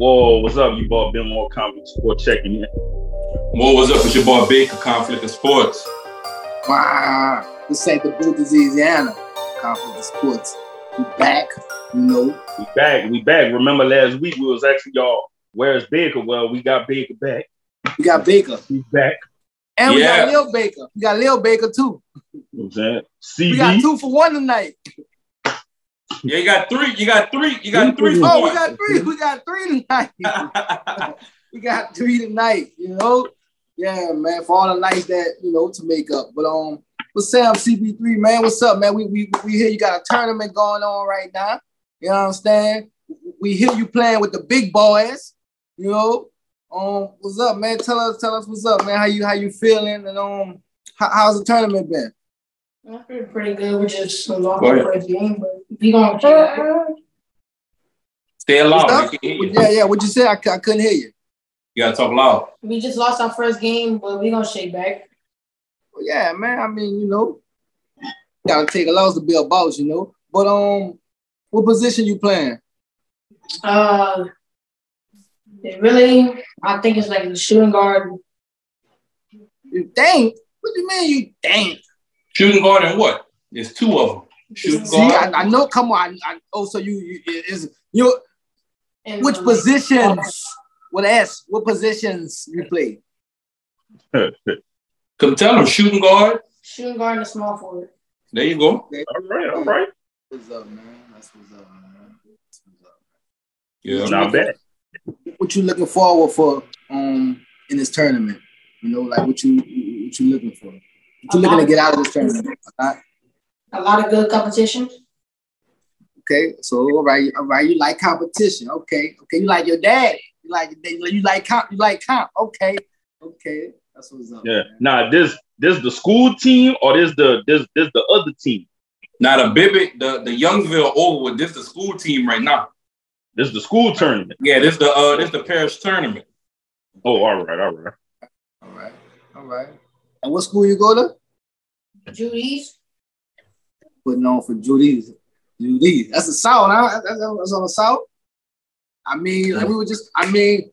Whoa, what's up? You bought Ben More Conflict Sport checking in. More what's up? It's your boy Baker, Conflict of Sports. Wow, this ain't the Booth Louisiana Conflict of Sports. We back, you know. We back, we back. Remember last week we was asking y'all, where's Baker? Well, we got Baker back. We got Baker. He's back. And we got Lil Baker. We got Lil Baker too. You know what I'm saying? We got two for one tonight. Yeah, you got three. You got three. You got three. Three. Oh, we got three. We got three tonight. we got three tonight, you know. Yeah, man, for all the nights that, you know, to make up. But um, but Sam CB3, man? What's up, man? We we we hear you got a tournament going on right now. You know what I'm saying? We hear you playing with the big boys, you know. Um, what's up, man? Tell us, tell us what's up, man. How you how you feeling? And um, how, how's the tournament been? I feel pretty good. We're just a long first game, but we gonna keep. Stay loud. What's we up? can hear you. Yeah, yeah. What you say? I, I couldn't hear you. You gotta talk loud. We just lost our first game, but we gonna shake back. Well, yeah, man. I mean, you know, gotta take a loss to be a boss, you know. But um, what position you playing? Uh, really, I think it's like the shooting guard. You think? What do you mean you think? Shooting guard and what? There's two of them. Shooting See, I. I know. Come on. I, oh, so you, you is you And which positions? What S, what positions you play? Come tell them. Shooting guard. Shooting guard and a small forward. There you go. All right, all right. What's up, man? That's what's up, man. That's what's up. Yeah. Not bad. What you looking forward for um in this tournament? You know, like what you what you looking for? What you looking to get out of this tournament? A lot? Of good competition. Okay, so all right, all right, you like competition. Okay, okay, you like your daddy. You like you like comp. You like comp. Okay, okay, that's what's up. Yeah. man. Nah, this this the school team or this the this this the other team? Now the Bibbit, the the Youngsville over with this the school team right now. This the school tournament. Yeah, this the uh this the parish tournament. Oh, all right, all right. All right, all right. And what school you go to? Judy's. Putting on for Judy's. Judy's. That's the South, huh? That's, that's on the South. I mean, like we were just. I mean,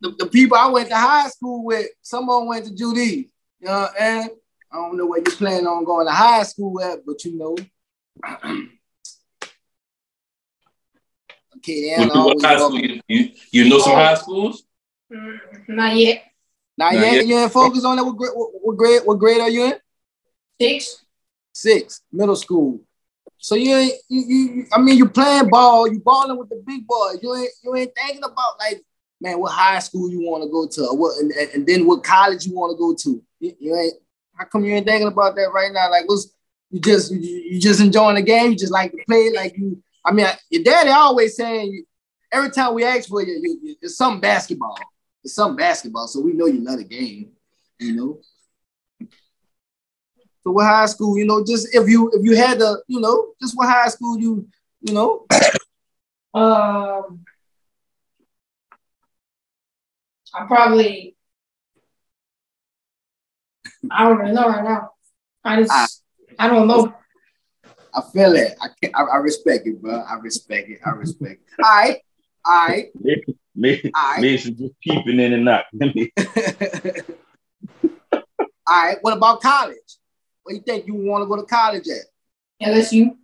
the, the people I went to high school with, some of them went to Judy's. You know, and I don't know where you plan on going to high school at, but you know. Okay, and always high school? welcome. You, you, you know some high schools? Mm, Not yet. Now, Not you ain't, yet. you ain't focus on that. What grade, what, what grade? What grade are you in? Six. Six, middle school. So you ain't. You, you, I mean, you playing ball. You balling with the big boys. You ain't. You ain't thinking about like, man, what high school you want to go to, what, and, and then what college you want to go to. You, you ain't. How come you ain't thinking about that right now? Like, what's you just you, you just enjoying the game? You just like to play. Like you. I mean, your daddy always saying every time we ask for you, you, you it's some basketball. It's some basketball. So we know you love the game. You know. So what high school, you know, just if you if you had to, you know, just what high school you, you know, Um, I probably. I don't really know right now. I just. I don't know. I feel it. I can I, I respect it, bro. I respect it. I respect it. All right. All right. Maybe maybe, All right. maybe some just peeping in and out. All right. What about college? What do you think you want to go to college at? LSU.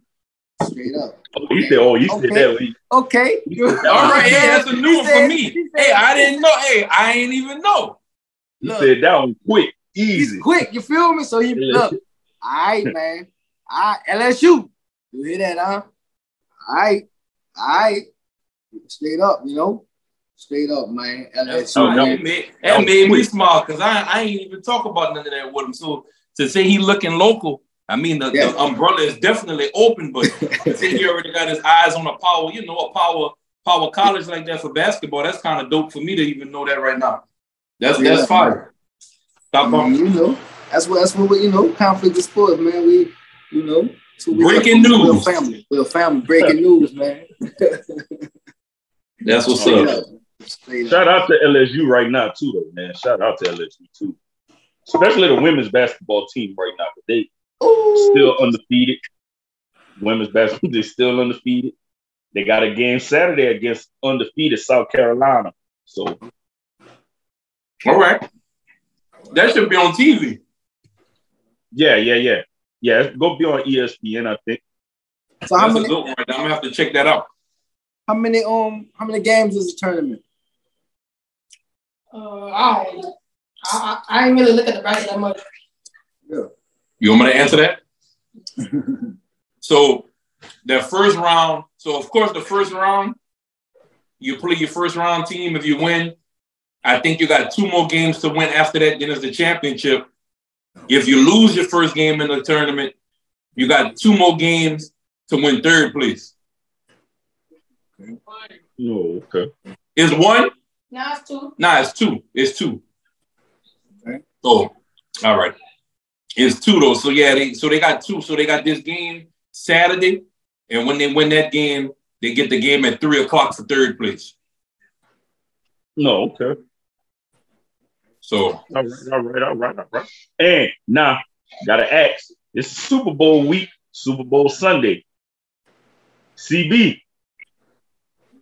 Straight up. oh, you said, oh, you said Okay. that. way. Okay. All right, yeah, that's a new one for me. Hey, I didn't know. Hey, I ain't even know. You Look. said that one quick, He's easy. quick. You feel me? So he Yeah. look. All right, man. All right. LSU. You hear that, huh? All right. All right. Straight up, you know. Straight up, man. That's Oh, LSU. fine. no. That made, That that made me quick. smile because I, I ain't even talk about none of that with him. So to say he looking local, I mean the, Yeah. the umbrella is definitely open, but say he already got his eyes on a power, you know, a power power college like that for basketball. That's kind of dope for me to even know that right now. That's Yeah. that's fire. Stop I mean, on you know, that's what that's what we, you know, conflict is sports, man. We, you know, so we Breaking we're a family. We're a family. Breaking news, man. That's what's oh, Straight up. up. Shout out to LSU right now too, though, man. Shout out to LSU too, especially the women's basketball team right now. But they Ooh. still undefeated. Women's basketball, they still undefeated. they got a game Saturday against undefeated South Carolina. So, all right, that should be on TV. Yeah, yeah, yeah, yeah. It's go be on ESPN, I think. So how many? Right I'm gonna have to check that out. How many um? How many games is the tournament? Uh, I don't. I, I, ain't really look at the bracket that much. Yeah. You want me to answer that? so that first round, so of course the first round, you play your first round team. If you win, I think you got two more games to win after that. Then it's the championship. If you lose your first game in the tournament, you got two more games to win third place. No, okay. Is one? No, it's two. Nah, it's two. It's two. Oh, all right. It's two though. So yeah, they so they got two. So they got this game Saturday, and when they win that game, they get the game at three o'clock for third place. No, okay. So all right, all right, all right, all right. And now, gotta ask. It's Super Bowl week, Super Bowl Sunday. CB,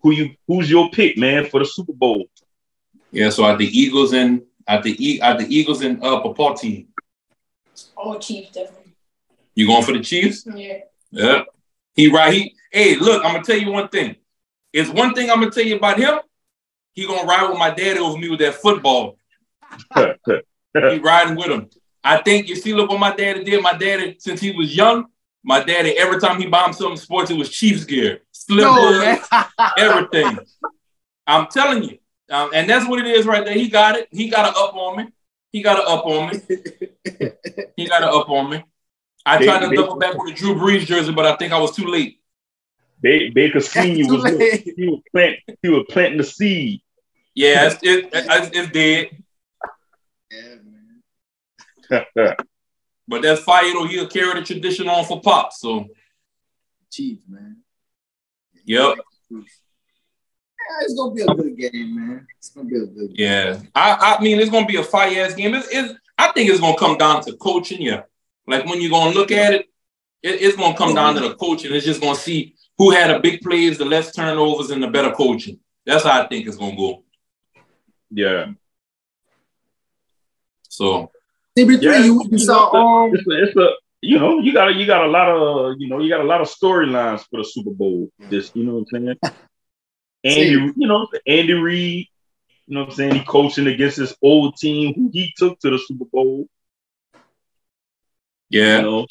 who you who's your pick, man, for the Super Bowl? Yeah, so at the Eagles and at the at the Eagles and uh Papa team. Oh, Chiefs definitely. You going for the Chiefs? Yeah. Yeah. He right. He hey, look, I'm gonna tell you one thing. It's one thing I'm gonna tell you about him. He gonna ride with my daddy over me with that football. he riding with him. I think you see, look what my daddy did. My daddy, since he was young, my daddy, every time he bought him something sports, it was Chiefs gear, slippers, no, everything. I'm telling you. Um, and that's what it is right there. He got it. He got it up on me. He got it up on me. he got it up on me. I they, tried to double back with the Drew Brees jersey, but I think I was too late. Baker Senior was he was plant he was planting the seed. Yeah, it's, it, it's, it's dead. Yeah, man. but that's fire though. He'll carry the tradition on for Pop. So, Chief, man. Yep. Yeah, it's gonna be a good game, man. It's gonna be a good. Game. Yeah, I, I mean, it's gonna be a fire ass game. It's, it's, I think it's gonna come down to coaching. Yeah, like when you're gonna look at it, it it's gonna come down to the coaching. It's just gonna see who had a big plays, the less turnovers, and the better coaching. That's how I think it's gonna go. Yeah. So CB3, yeah, you, you saw um it's a, it's a you know, you got a, you got a lot of you know, you got a lot of storylines for the Super Bowl. This, you know what I'm saying? Andy, you know, Andy Reid, you know what I'm saying? He coaching against this old team who he took to the Super Bowl. Yeah. You know,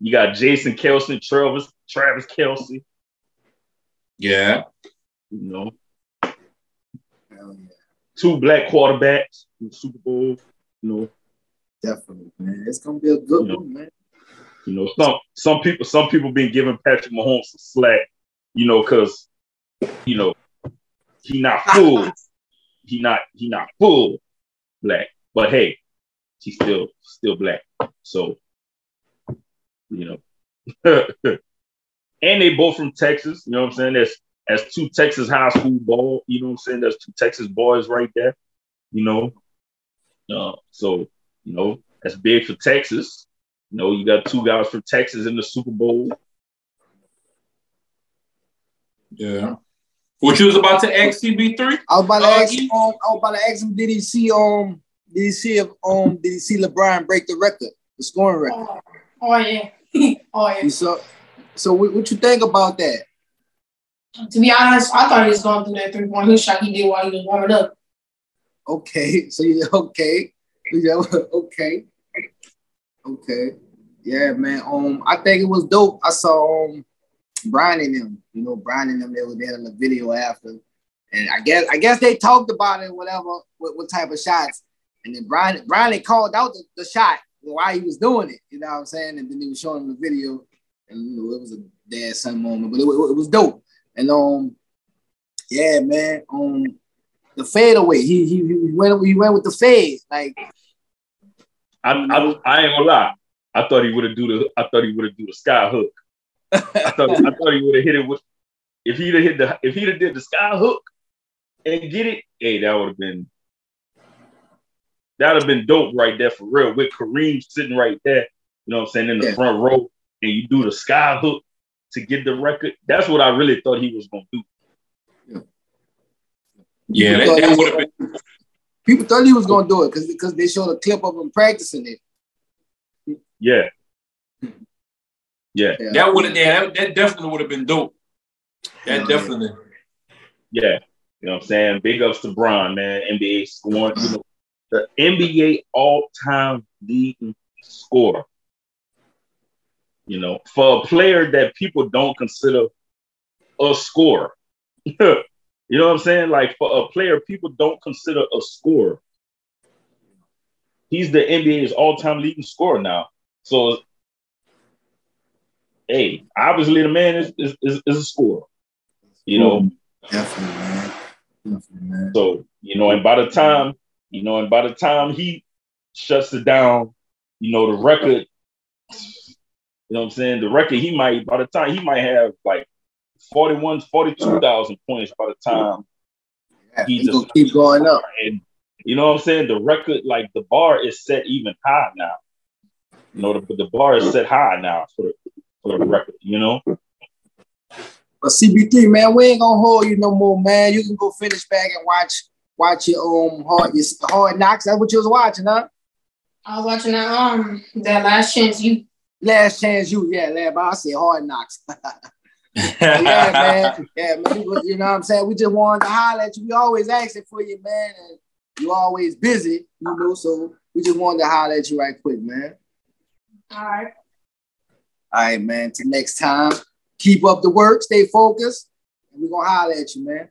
you got Jason Kelce, Travis, Travis Kelce. Yeah. You know. Two black quarterbacks in the Super Bowl. You know. Definitely, man. It's gonna be a good you know, one, man. You know, some some people some people been giving Patrick Mahomes some slack, you know, because you know he not full, he not he not full black, but hey, he's still still black. So you know. and they both from Texas. You know what I'm saying? That's as two Texas high school ball. You know what I'm saying? There's two Texas boys right there. You know, uh, so you know that's big for Texas. You know, you got two guys from Texas in the Super Bowl. Yeah. What you was about to ask CB3? I was about to uh, ask him, um, I was about to ask him, did he see um did he see if um did he see LeBron break the record, the scoring record? Oh, oh yeah. oh yeah. So so what, what you think about that? To be honest, I thought he was going through that three point hook shot he did while he was warming up. Okay, so you okay, yeah, okay, okay, yeah, man. Um, I think it was dope. I saw um Brian and them, you know, Brian and them. They were there in the video after, and I guess I guess they talked about it, whatever, what, what type of shots. And then Brian Brian called out the, the shot while he was doing it. You know what I'm saying? And then he was showing him the video, and you know, it was a dad son moment, but it, it, it was dope. And um, yeah, man, um, the fadeaway. He he he went he went with the fade. Like, I I, I ain't gonna lie. I thought he would have do the I thought he would have do the sky hook. I thought I thought he would have hit it with if he'd have hit the if he'd have did the sky hook and get it, hey, that would have been that'd have been dope right there for real. With Kareem sitting right there, you know what I'm saying, in the yeah. front row, and you do the sky hook to to get the record, that's what I really thought he was gonna do. Yeah, that, that would have been. People thought he was gonna do it because because they showed a clip of him practicing it. Yeah. Yeah. Yeah. That would have. Yeah, that, that definitely would have been dope. That Yeah. definitely. Yeah. You know what I'm saying? Big ups to Bron, man. NBA scoring, you know, the NBA all-time leading scorer. You know, for a player that people don't consider a scorer. you know what I'm saying? Like for a player people don't consider a scorer. He's the NBA's all-time leading scorer now. So hey, obviously the man is is, is, is a scorer. You know, Definitely, man. Definitely, man. So, you know, and by the time, you know, and by the time he shuts it down, you know, the record, you know what I'm saying? The record he might, by the time he might have like 41, 42,000 points by the time Yeah, he he's just- keep going up. and you know what I'm saying? The record, like the bar is set even high now. You know, the, the bar is set high now for for the record, you know? But CB3, man, we ain't gonna hold you no more, man. You can go finish back and watch watch your um hard your hard knocks. That's what you was watching, huh? I was watching that um that last chance you Last chance you, yeah, lad, but I say hard knocks. yeah, man. Yeah, man. You you know what I'm saying? We just wanted to holler at you. We always asking for you, man, and you always busy, you know. So we just wanted to holler at you right quick, man. all right. All right, man. Till next time. Keep up the work, stay focused, and we're gonna holler at you, man.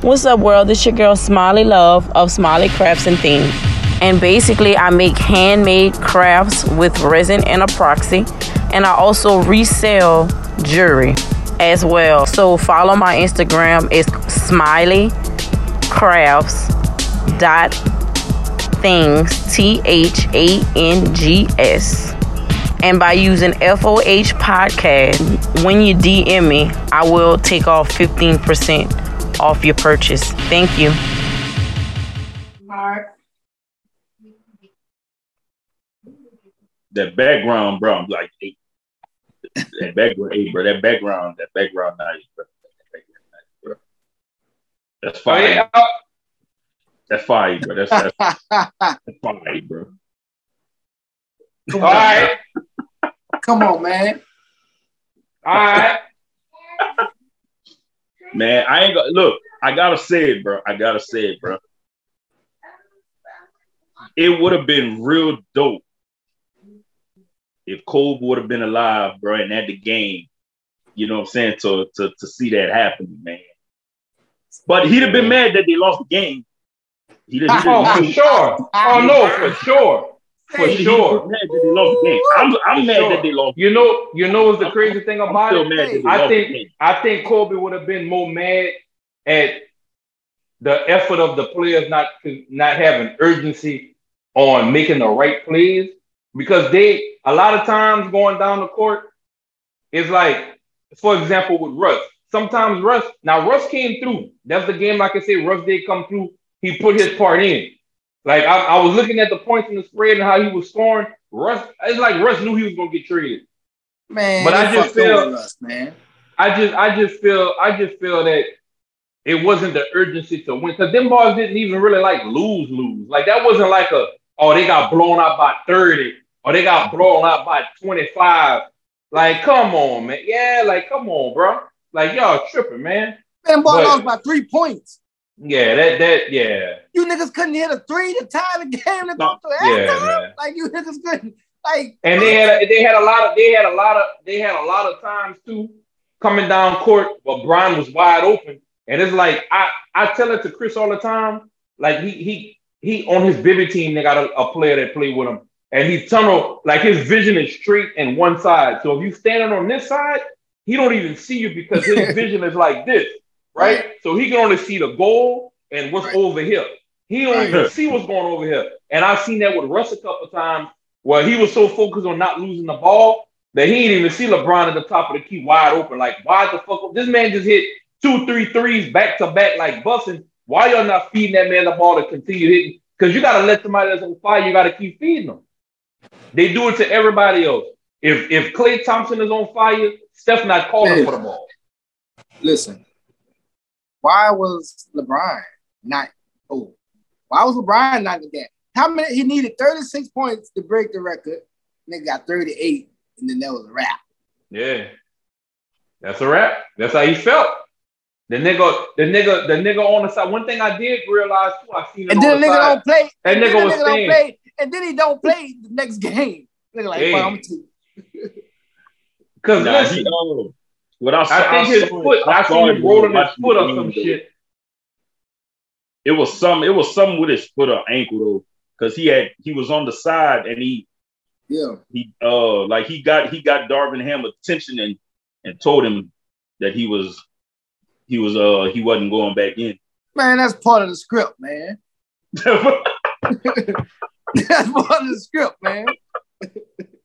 What's up, world? It's your girl Smiley Love of Smiley Crafts and Things. And basically, I make handmade crafts with resin and epoxy. And I also resell jewelry as well. So follow my Instagram. It's Smiley Crafts dot things T H A N G S. And by using FOH podcast, when you DM me, I will take off 15% off your purchase. Thank you. All right. That background, bro, I'm like, hey, that background, hey, bro, that background, that background nice, bro. That background. That's Oh, yeah. That's fire, bro. That's, that's, that's fire, bro. All right. Come on, man. All right. Man, I ain't gonna look. I gotta say it, bro. I gotta say it, bro. It would have been real dope if Kobe would have been alive, bro, and at the game. You know what I'm saying? To to to see that happen, man. But he'd have been mad that they lost the game. He didn't. Oh, for sure. Oh no, for sure. For He, he sure. was mad that they lost the game. I'm, I'm mad sure. that they lost. You know, you know what's the crazy thing I'm about still it? I think. I think Kobe would have been more mad at the effort of the players not not having urgency on making the right plays because they a lot of times going down the court is like, for example, with Russ. Sometimes Russ now Russ came through. That's the game. I say, Russ did come through. He put his part in. Like I, I was looking at the points in the spread and how he was scoring. Russ, it's like Russ knew he was gonna get traded. Man, But I just feel- us, man. I just I just feel I just feel that it wasn't the urgency to win because them boys didn't even really like lose lose like that wasn't like a oh they got blown out by thirty or they got blown out by twenty five like come on man yeah like come on bro like y'all tripping man Man, ball lost by three points. Yeah that that yeah. You niggas couldn't hit a three to tie the game to go to yeah Like you niggas couldn't. Like and they had a, they had a lot of they had a lot of they had a lot of times too coming down court but Brian was wide open. And it's like I I tell it to Chris all the time like he he he on his Bibby team they got a, a player that played with him. And he tunnel like his vision is straight and one side. So if you standing on this side he don't even see you because his vision is like this right so he can only see the goal and what's Right. over here he don't Right. even see what's going over here and I've seen that with Russ a couple times where he was so focused on not losing the ball that he didn't even see LeBron at the top of the key wide open. Like, why the fuck? This man just hit two, three threes back to back like busting. Why y'all not feeding that man the ball to continue hitting? Because you got to let somebody that's on fire, you got to keep feeding them. They do it to everybody else. If if Klay Thompson is on fire, Steph not calling for the ball. Listen, why was LeBron not? Oh, why was LeBron not in the game? How many? He needed 36 points to break the record. Nigga got 38, and then that was a wrap. Yeah. That's a wrap. That's how he felt. The nigga, the nigga, the nigga on the side. One thing I did realize too, I seen it And on then the the nigga side. don't play. That and then nigga was nigga don't play. And then he don't play the next game. Nigga like, Hey. "Fuck, I'm too. Cause Nah, listen, he, what I, saw, I think his saw it- foot. I saw seen him it rolling his foot the or some shit. It was some. It was something with his foot or ankle though, because he had he was on the side and he Yeah. he uh like he got he got Darvin Ham attention and and told him that he was he was uh he wasn't going back in. Man, that's part of the script, man. That's part of the script, man.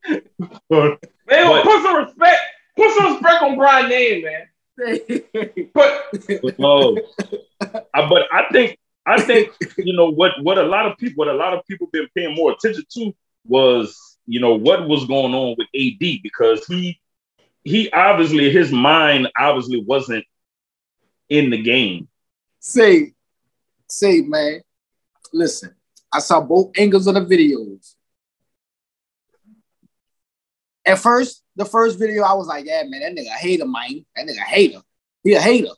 Man, But- put some respect. Put some respect on Brian's name, man. Put Oh, I- but I think I think you know what what a lot of people what a lot of people been paying more attention to was you know what was going on with AD because he he obviously his mind obviously wasn't in the game. say, say, man, listen, I saw both angles of the videos. At first, the first video, I was like, yeah, man, that nigga hater, man. That nigga hater. He a hater.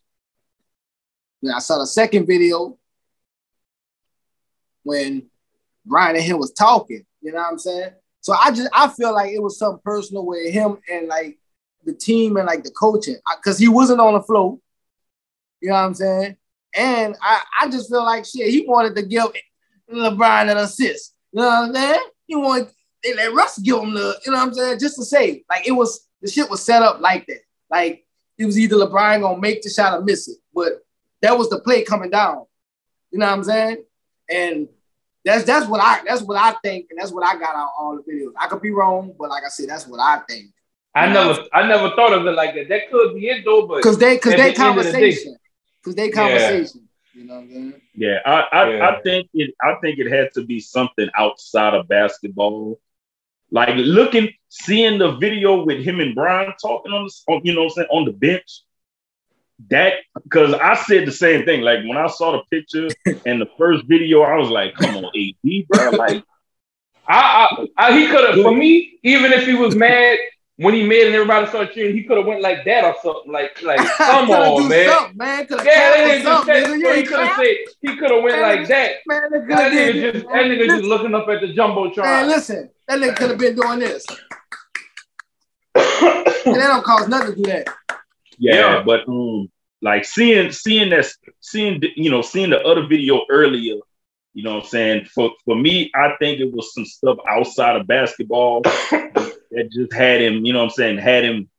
Then I saw the second video when Brian and him was talking. You know what I'm saying? So I just I feel like it was something personal with him and like the team and like the coaching because he wasn't on the floor. You know what I'm saying? And I, I just feel like shit, he wanted to give LeBron an assist. You know what I'm saying? He wanted they let Russ give him the, you know what I'm saying? Just to say, like it was the shit was set up like that. Like it was either LeBron gonna make the shot or miss it. But that was the play coming down. You know what I'm saying? And that's that's what I that's what I think, and that's what I got out all the videos. I could be wrong, but like I said, that's what I think. I never, I never thought of it like that. That could be it though, but Cause they cause they the end of the day- conversation. Cause they Yeah. conversation. You know what I'm saying? Yeah, I I, Yeah. I think it I think it had to be something outside of basketball. Like looking, seeing the video with him and Brian talking on the, on, you know, what I'm saying on the bench. That because I said the same thing. Like when I saw the picture and the first video, I was like, "Come on, AD, bro!" Like, I, I, I he could have. For me, even if he was mad when he made and everybody started cheering, he could have went like that or something. Like, like, come on, do man. something, man. Coulda Yeah, clapped that just said, nigga. He could have said he could have went Man, like that. Man, that That nigga did- just that nigga just looking up at the Man, jumbotron. listen, that nigga could have been doing this. and that don't cost nothing to do that. yeah, Yeah. but um, like seeing seeing that seeing you know seeing the other video earlier. You know what I'm saying? For for me, I think it was some stuff outside of basketball that just had him, you know what I'm saying, had him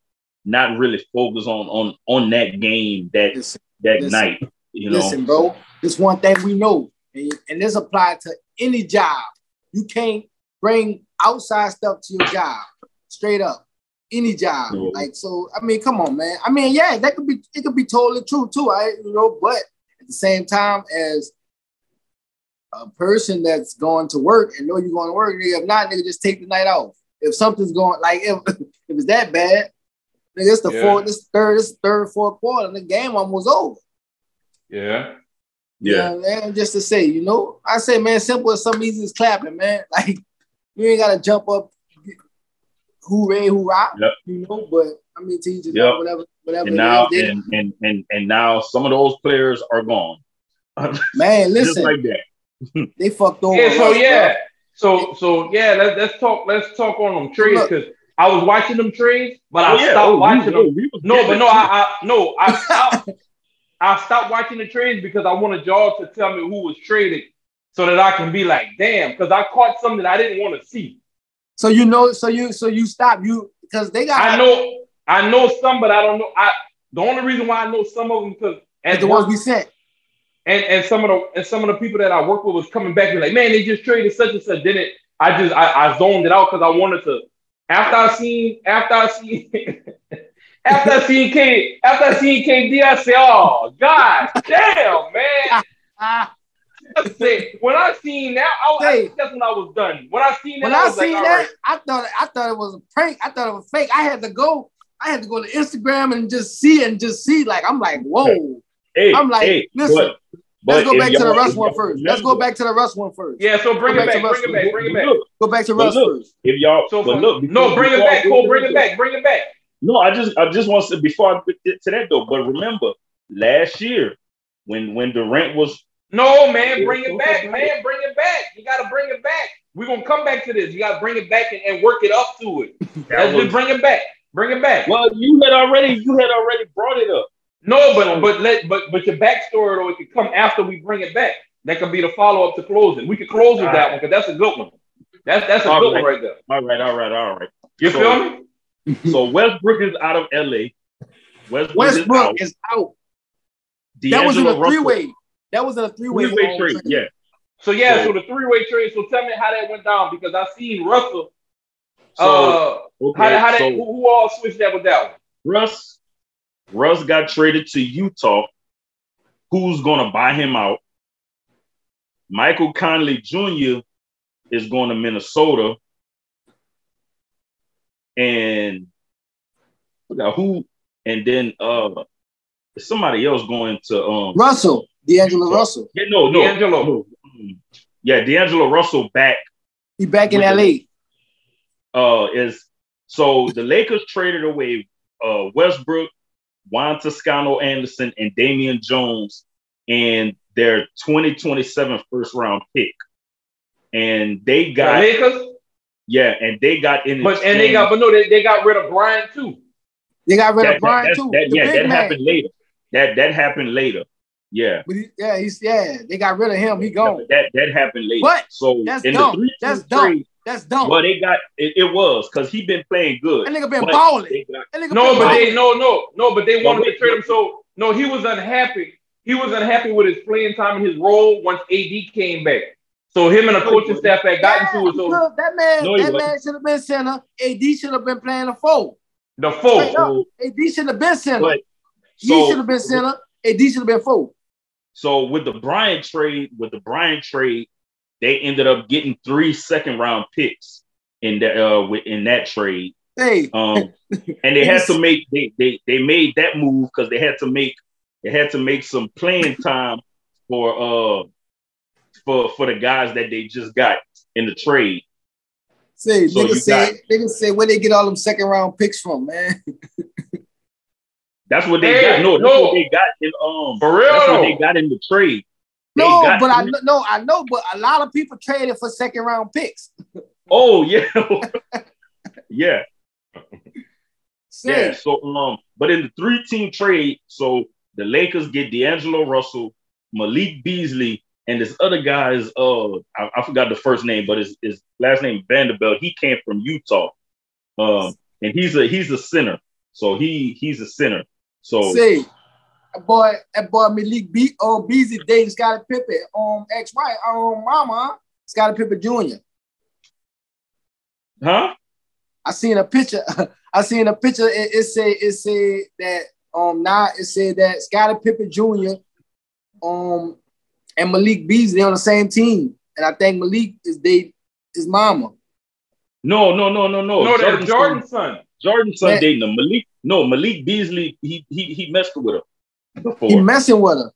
not really focus on on on that game that Listen, that listen. night. You know, listen, bro. This one thing we know, and, and this applies to any job. You can't bring outside stuff to your job. Straight up. Any job. Yeah. Like so, I mean, come on, man. I mean, yeah, that could be it could be totally true too. I you know, but at the same time as a person that's going to work and know you're going to work, if not, nigga, just take the night off. If something's going like if if it's that bad, nigga, it's the Yeah. fourth, this third, this third, fourth quarter, and the game almost over. Yeah. yeah, Yeah, man. Just to say, you know, I say, man, simple as something easy as clapping, man. Like you ain't gotta jump up, hooray, hoorah, Yep. you know. But I mean, to each his Yep. whatever, whatever. and now is, and, and and and now some of those players are gone. man, Just listen, like that. they fucked over. Yeah, so us, yeah. So so yeah, let's let's talk let's talk on them trades because I was watching them trades, but I Oh, yeah. stopped Oh, watching oh, them. we was No, but no. I, I no, I stopped I stopped watching the trades because I wanted y'all to tell me who was traded so that I can be like, damn, because I caught something that I didn't want to see. So you know, so you so you stop you because they got I know I know some, but I don't know. I the only reason why I know some of them because as the ones we sent. And and some of the and some of the people that I work with was coming back and like, man, they just traded such and such. Then it, I just I, I zoned it out because I wanted to. After I seen after I seen after I seen K after I seen KD, I said, oh God damn, man. I said, when I seen that, I, Hey. that's when I was done. When I seen that, when I I was like, seen that, right. I thought I thought it was a prank. I thought it was fake. I had to go. I had to go to Instagram and just see and just see. Like I'm like, whoa. Hey, I'm like, hey, listen, but, Let's but go back to the y'all- Russ if first. Let's go back to the Russ one first. Yeah, so bring it back back, to bring it back, bring it back. Look, Go back to Russ look, first. if y'all, So but look, no, bring it back, go Cole. Bring it back, bring it back. No, I just I just want to before I get to that though. But remember, last year when when Durant was No, man, bring it back, man, bring it back. You gotta bring it back. We're gonna come back to this. You gotta bring it back and, and work it up to it. that Let's just bring it back. Bring it back. well, you had already you had already brought it up. No, but but let but but your backstory though, it could come after we bring it back. That could be the follow up to closing. We could close with that one because that's a good one. That's that's a All good right. one right there. All right, all right, all right. You So- feel me? So Westbrook is out of LA. Westbrook, Westbrook is is out. out. That was in a three way. That was in a three way Three-way trade. Yeah. So yeah, So- so, the three way trade. So tell me how that went down because I seen Russell. So uh, okay, how, how that, who, who all switched that with that one? Russ, Russ got traded to Utah. Who's gonna buy him out? Michael Conley Jr. is going to Minnesota, and forgot who, and then uh somebody else going to um Russell, D'Angelo Utah. Russell. yeah, no no D'Angelo. no, um, yeah D'Angelo Russell back He back in With the- LA. uh is so the Lakers traded away uh Westbrook, Juan Toscano Anderson, and Damian Jones and their 2027 first round pick. And they The got Lakers, yeah, and they got in but and they got but no, they, they got rid of Bryant too. They got rid that, of Bryant that- too. that- yeah, that man. happened later. That that happened later. Yeah. But he, yeah, he's yeah. They got rid of him. He gone. That that happened later. But so that's in dumb. the three That's team dumb. trade, That's dumb. well, they got it, it was because he been playing good. that nigga been But balling. they got- That nigga No, been but balling. they no no no, but they Well, wanted to trade him. So no, he was unhappy. He was unhappy with his playing time and his role once AD came back. So him and the coaching staff had gotten Yeah, to it. So because that man, No, that man should have been center. AD should have been playing the four. the four. Straight up. AD should have been center. But he should have been center. AD should have been four. So with the Bryant trade, with the Bryant trade, they ended up getting three second round picks in that uh in that trade. Hey, Um, and they had to make they they they made that move because they had to make they had to make some playing time for uh for for the guys that they just got in the trade. say So niggas say got- niggas say where they get all them second round picks from, man. That's what they Hey, got. No, that's no. what they got in um. For real That's what they got in the trade. No, but I no, I know, but a lot of people traded for second round picks. Oh yeah, yeah. Yeah. So um, but in the three team trade, so the Lakers get D'Angelo Russell, Malik Beasley, and this other guy is uh I, I forgot the first name, but his, his last name Vanderbilt. He came from Utah. Um, and he's a he's a center. So he he's a center. So say, that boy, that boy Malik B Beasley dating Scottie Pippen, um ex-wife, um mama, Scottie Pippen Jr. huh? I seen a picture. I seen a picture. It, it said it said that um now it said that Scottie Pippen Jr. um and Malik Beasley on the same team, and I think Malik is they his mama. No, no, no, no, no. no, that's Jordan's Jordan's son, son. Jordan's son Man. dating him. Malik, no, Malik Beasley, he he he messed with her before. He He, messing with her.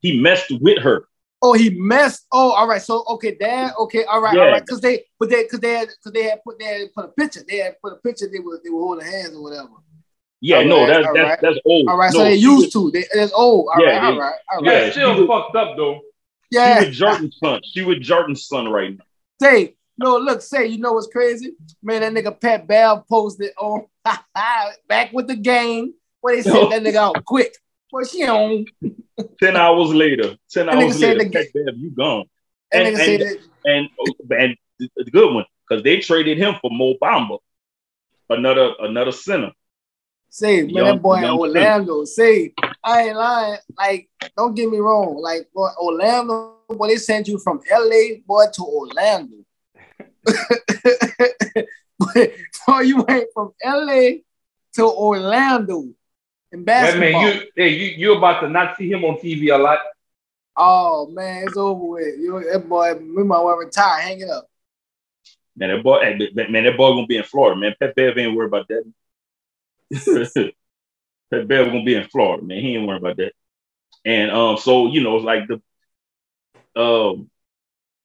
He messed with her. Oh, he messed. Oh, all right. So okay, dad. Okay, all right, all Yeah. right. Because they, but they, because they had, because they had put, they had put a picture. They had put a picture. They were, they were holding hands or whatever. Yeah, All no, right, that's that's right. that's old. All right. No, so they used was- to. They, it's old. All Yeah, right, all they- right, all yeah, right. Still she was- fucked up though. She Yeah. with Jordan's son. She with Jordan's son right now. Say, no, look, say, you know what's crazy? Man, that nigga Pat Bev posted on back with the game where they sent that nigga out quick. Boy, she on. Ten hours later, ten That hours later, Bev, you gone. And- said and- that. And and the good one because they traded him for Mo Bamba, another another center. Say, man, Young- that boy in Orlando. Say, I ain't lying. Like, don't get me wrong. Like, boy, Orlando, boy, they sent you from LA, boy, to Orlando. boy, boy, you went from LA to Orlando in That basketball. man, you hey, you you about to not see him on TV a lot. Oh man, it's over with. You that boy, we might want to retire. Hang it up. Man, that boy, man, that boy gonna be in Florida. Man, Pat Bev ain't worried about that. Pat Bev gonna be in Florida, man. He ain't worried about that. And um, so you know, it's like the um,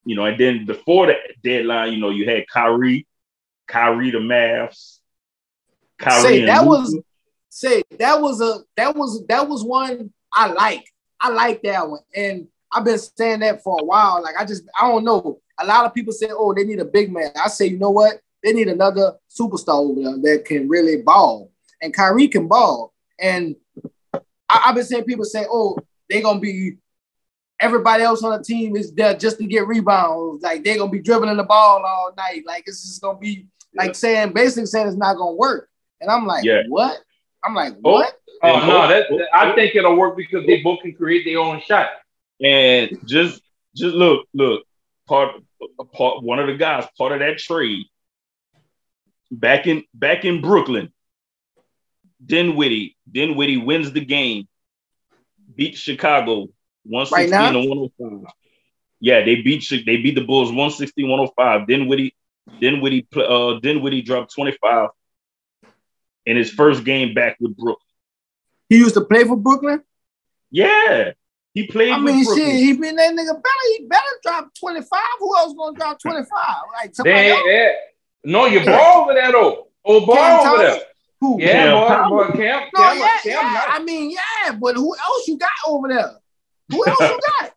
you know, and then before the deadline, you know, you had Kyrie, Kyrie the Mavs, Kyrie. Say that was say that was a that was that was one I like. I like that one, and I've been saying that for a while. Like I just I don't know. A lot of people say, "Oh, they need a big man." I say, you know what? They need another superstar over there that can really ball, and Kyrie can ball. And I, have been saying people say, "Oh, they're gonna be." Everybody else on the team is there just to get rebounds. Like they're gonna be dribbling the ball all night. Like it's just gonna be like saying, basically saying it's not gonna work. And I'm like, yeah. what? I'm like, oh, what? Oh, oh no, that, that, I think it'll work because they both can create their own shot. And just just look, look, part part one of the guys, part of that trade back in back in Brooklyn. Dinwiddie, Dinwiddie wins the game, beat Chicago 116 right to 105. Yeah, they beat they beat the Bulls 160 105. Dinwiddie, Dinwiddie, uh, Dinwiddie dropped 25 in his first game back with Brooklyn. He used to play for Brooklyn. Yeah, he played. I mean, shit, he been that nigga better. He better drop twenty five. Who else gonna drop twenty five? Like somebody else? Yeah. No, you're ball over there though. Oh, ball over there. Who? Yeah, Cam, boy, boy, Cam, no, Cam, yeah, Cam, yeah. I mean, yeah, but who else you got over there? Who else you got?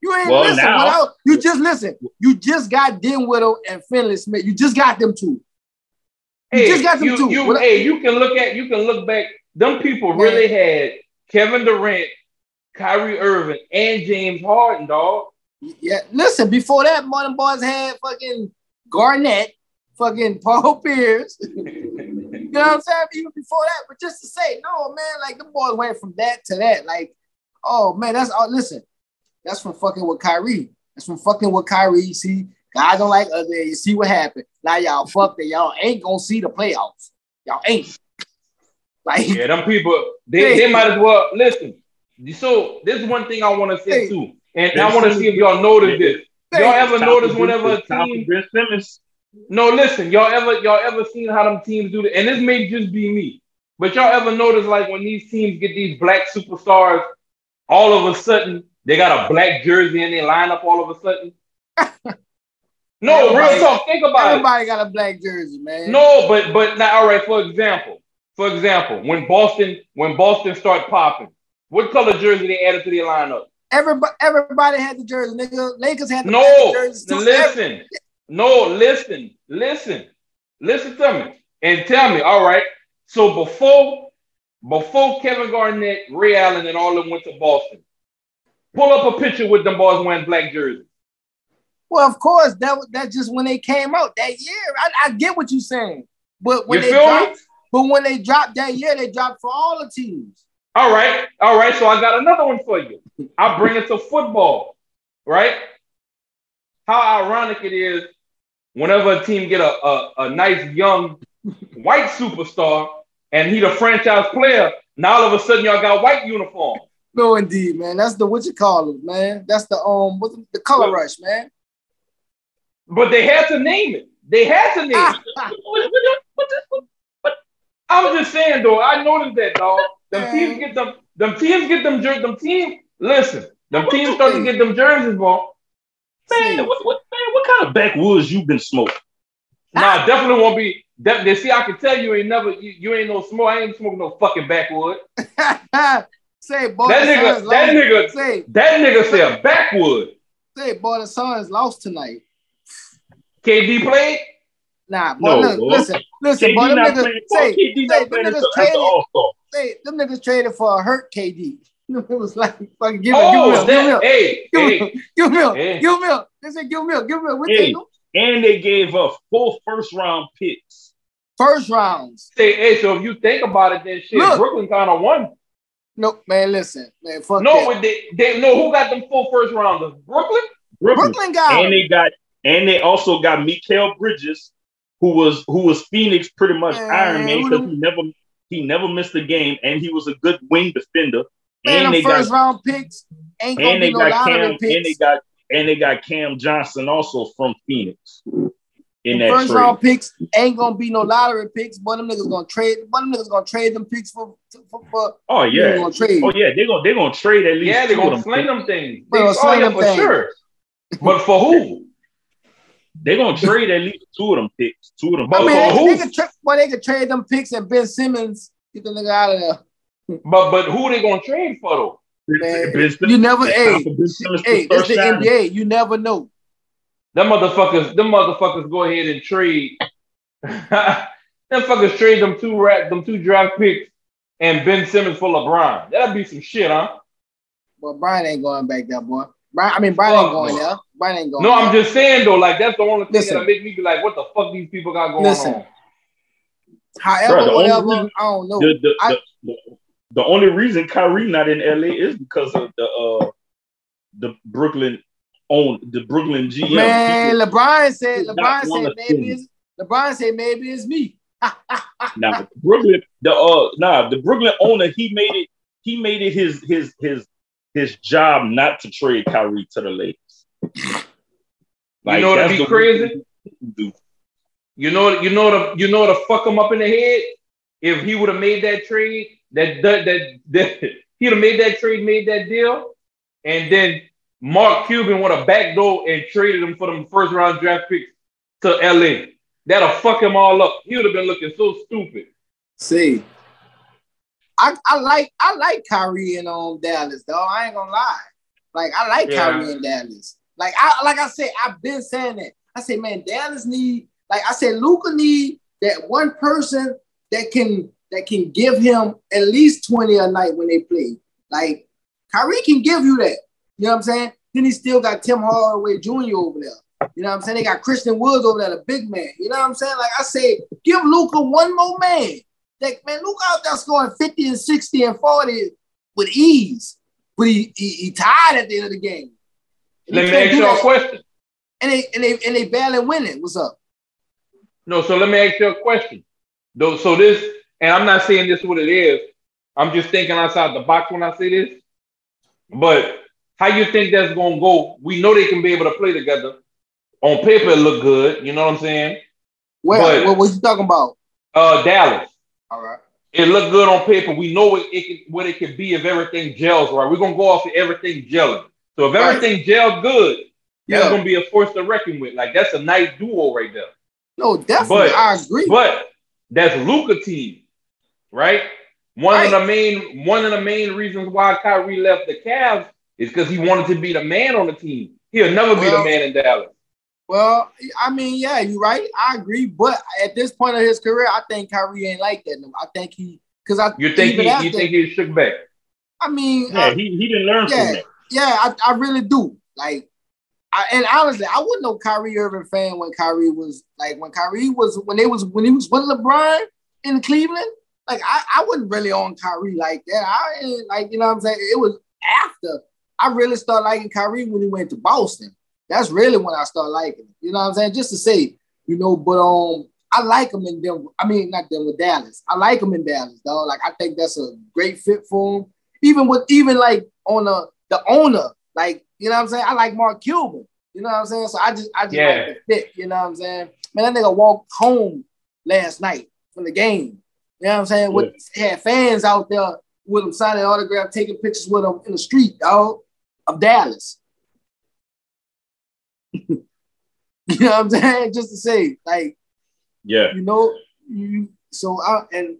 You ain't well, listen. Now, you just listen. You just got Dinwiddie and Finney Smith. You just got them two. You hey, just got them you, two. You, hey, you can look at you can look back. Them people really had Kevin Durant, Kyrie Irving, and James Harden, dog. Yeah, listen. Before that, Modern Boys had fucking Garnett, fucking Paul Pierce. you know what I'm saying? Even before that, but just to say, no, man, like the boys went from that to that. Like, oh man, that's all. Listen, that's from fucking with Kyrie. That's from fucking with Kyrie. See, God don't like other. You see what happened. Now y'all fuck that. Y'all ain't gonna see the playoffs. Y'all ain't. Like, yeah, them people, they, they might as well listen. So this is one thing I want to say too, and I want to see if y'all notice this. Y'all ever notice whenever a team? No, listen, y'all ever y'all ever seen how them teams do that? And this may just be me, but y'all ever notice like when these teams get these black superstars, all of a sudden they got a black jersey and they line up all of a sudden. no, everybody, real talk. Think about everybody it. Everybody got a black jersey, man. No, but but now, all right. For example, for example, when Boston when Boston start popping, what color jersey they added to their lineup? Everybody, everybody had the jersey. Nigga, Lakers had the no. Jerseys too. Listen, no, listen, listen, listen to me and tell me. All right. So before before Kevin Garnett, Ray Allen, and all of them went to Boston, pull up a picture with them boys wearing black jerseys. Well, of course, that that's just when they came out that year. I, I get what you're saying, but when you they dropped, me? but when they dropped that year, they dropped for all the teams. All right, all right. So I got another one for you. I bring it to football, right? How ironic it is whenever a team get a, a, a nice young white superstar and he the franchise player, now all of a sudden y'all got white uniforms. No, indeed, man. That's the what you call it, man. That's the um, what's the color but, rush, man. But they had to name it. They had to name it. I'm just saying, though. I noticed that, dog. Them teams get them. Them teams get them. Them teams. Listen, them what teams start to get them jerseys, bro. Man, what, what, man, what kind of backwoods you been smoking? Nah, ah. definitely won't be. De- see, I can tell you ain't never. You, you ain't no smoke. I ain't smoking no fucking backwood. Say, boy, that nigga, that nigga, say, that nigga said backwood. Say, boy, the Suns lost tonight. KD played. Nah, boy, no, listen, listen, KD boy, them niggas, say, say, them niggas traded, say, them niggas traded for a hurt KD. It was like fucking give oh, me, give me, hey, give me, hey, give me, hey. give me, they said give me, give me, what hey, and they gave up four first round picks. First rounds. Say, hey, so if you think about it, then shit, Look, Brooklyn kind of won. Nope, man. Listen, man. Fuck no, that. they, they no. Who got them full first rounders? Brooklyn. Brooklyn, Brooklyn got, and they got, and they also got Mikal Bridges, who was who was Phoenix pretty much man, Iron Man because he never he never missed a game, and he was a good wing defender. Man, and they first got, round picks ain't gonna and they no got Cam, picks. And they got and they got Cam Johnson also from Phoenix. in Them that first trade. round picks ain't gonna be no lottery picks. But them niggas gonna trade. But them niggas gonna trade them picks for for. for Oh you yeah. gonna trade. Oh yeah. They're gonna they're gonna trade at least Yeah, they're two of gonna them. sling them things. Bro, They- oh sling yeah, them for things. sure. But for who? They're gonna trade at least two of them picks. Two of them. But I mean, they, who? they could tra- well, they could trade them picks and Ben Simmons get the nigga out of there. But but who they gonna trade for though? Man, Ben Simmons- you never, hey, time for Ben Simmons to hey, it's the shining. NBA. You never know. Them motherfuckers, them motherfuckers go ahead and trade. them fuckers trade them two rat, them two draft picks and Ben Simmons for LeBron. That'd be some shit, huh? But Brian ain't going back there, boy. Brian, I mean, Brian ain't going no. there. Brian ain't going. No, there. I'm just saying though, like that's the only thing Listen. that make me be like, what the fuck these people got going Listen. on? However, Bro, only whatever. reason- I don't know. The, the, I- the, the, the only reason Kyrie not in LA is because of the uh the Brooklyn own the Brooklyn GM. Man, People- LeBron said. LeBron said maybe it's. LeBron said maybe it's me. Now Brooklyn, the uh, nah, the Brooklyn owner, he made it. He made it his his his his job not to trade Kyrie to the Lakers. You know what'd be crazy? one thing he do. You know, you know the, you know to fuck him up in the head. If he would have made that trade, that that that, that he'd have made that trade, made that deal, and then Mark Cuban would have backdoor and traded him for them first round draft picks to LA. That'll fuck him all up. He would have been looking so stupid. See, I, I like I like Kyrie in um Dallas, though. I ain't gonna lie. Like I like Yeah. Kyrie in Dallas. Like I like I said, I've been saying that. I say, man, Dallas need like I said, Luka need that one person that can that can give him at least 20 a night when they play. Like Kyrie can give you that. You know what I'm saying? Then he still got Tim Hardaway Jr. over there. You know what I'm saying? They got Christian Woods over there, the big man. You know what I'm saying? Like I say, give Luka one more man. Like, man, Luka out there scoring 50 and 60 and 40 with ease. But he he, he tired at the end of the game. And Let me ask you a question. And they and they and they barely winning. What's up? No, so let me ask you a question. Though, so this, and I'm not saying this what it is. I'm just thinking outside the box when I say this. But how you think that's gonna go? We know they can be able to play together. On paper, it look good. You know what I'm saying? Where But- what was you talking about? Uh, Dallas. All right. It looked good on paper. We know what it can, what it could be if everything gels right. We're gonna go off of everything gelling. So if Right. everything gels good, that's gonna be a force to reckon with. Like that's a nice duo right there. No, definitely. But- I agree. But that's Luka team, right? One Right. of the main one of the main reasons why Kyrie left the Cavs is because he wanted to be the man on the team. He'll never be the man in Dallas. Well, I mean, yeah, you're right. I agree. But at this point of his career, I think Kyrie ain't like that. No. I think he because I You think even he after- you think he shook back? I mean, Yeah, I- he, he didn't learn Yeah. from that. yeah, I, I really do. Like, I, and honestly, I wasn't no Kyrie Irving fan when Kyrie was like when Kyrie was when they was when he was with LeBron in Cleveland. Like, I, I wasn't really on Kyrie like that. I like you know what I'm saying. It was after I really started liking Kyrie when he went to Boston. That's really when I start liking him. You know what I'm saying? Just to say, you know, but um, I like him in Denver. I mean, not Denver, Dallas. I like him in Dallas, though. Like, I think that's a great fit for him. Even with even like on the the owner, like you know what I'm saying. I like Mark Cuban. You know what I'm saying. So I just I just Yeah. like the fit. You know what I'm saying. Man, that nigga walked home last night from the game. You know what I'm saying. With had fans out there with him signing autograph, taking pictures with him in the street, dog, of Dallas. you know what I'm saying? Just to say, like, Yeah. you know, you, so I, and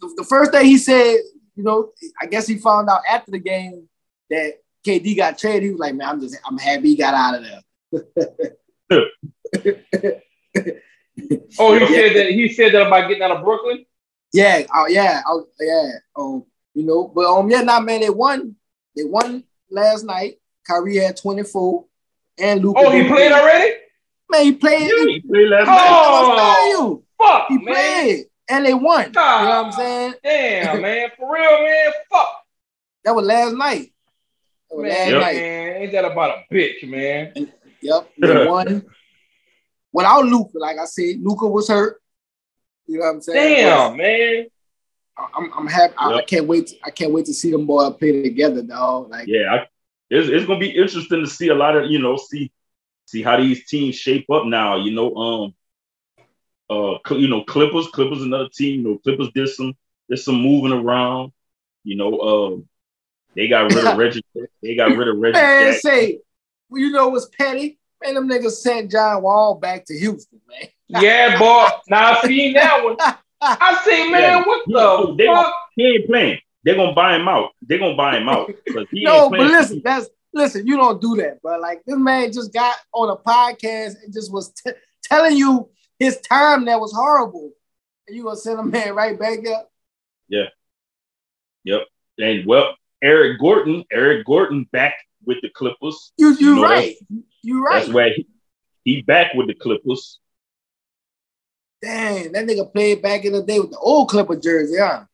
the, the first day he said, you know, I guess he found out after the game that KD got traded. He was like, man, I'm just, I'm happy he got out of there. Oh, he said that he said that about getting out of Brooklyn. Yeah, oh yeah, oh yeah. Um, you know, but um, yeah, nah, man, they won. They won last night. Kyrie had 24, and Luka. Oh, he played already? Man, he played. Yeah, He, he played last Oh! night. I was telling you, Fuck, he man. played, and they won. You know what I'm saying? Damn, man. For real, man. Fuck. That was last night. That was Man, last Yep. night. man, ain't that about a bitch, man? Yep, they won. Without Luka, like I said, Luka was hurt. You know what I'm saying? Damn, man. I'm, I'm happy. I, I can't wait. To, I can't wait to see them boys play together, dog. Like, Yeah, I, it's, it's gonna be interesting to see a lot of you know see see how these teams shape up now. You know, um, uh, you know, Clippers, Clippers, another team. You know, Clippers did some, did some moving around. You know, uh, they got rid of Reggie. They got rid of Reggie. Man, Jackson. say, well, you know what's petty? Man, them niggas sent John Wall back to Houston, man. Yeah, boy. Now I seen that one. I say, man, Yeah. what He- the they, fuck? he ain't playing. They're gonna buy him out. They're gonna buy him out. he No, but listen, that's listen. You don't do that, bro. Like this man just got on a podcast and just was t- telling you his time that was horrible, and you gonna send a man right back up. Yeah. Yep. And well, Eric Gordon, Eric Gordon back with the Clippers. You you know, right. You right. That's where he, he back with the Clippers. Dang, that nigga played back in the day with the old Clipper jersey, huh?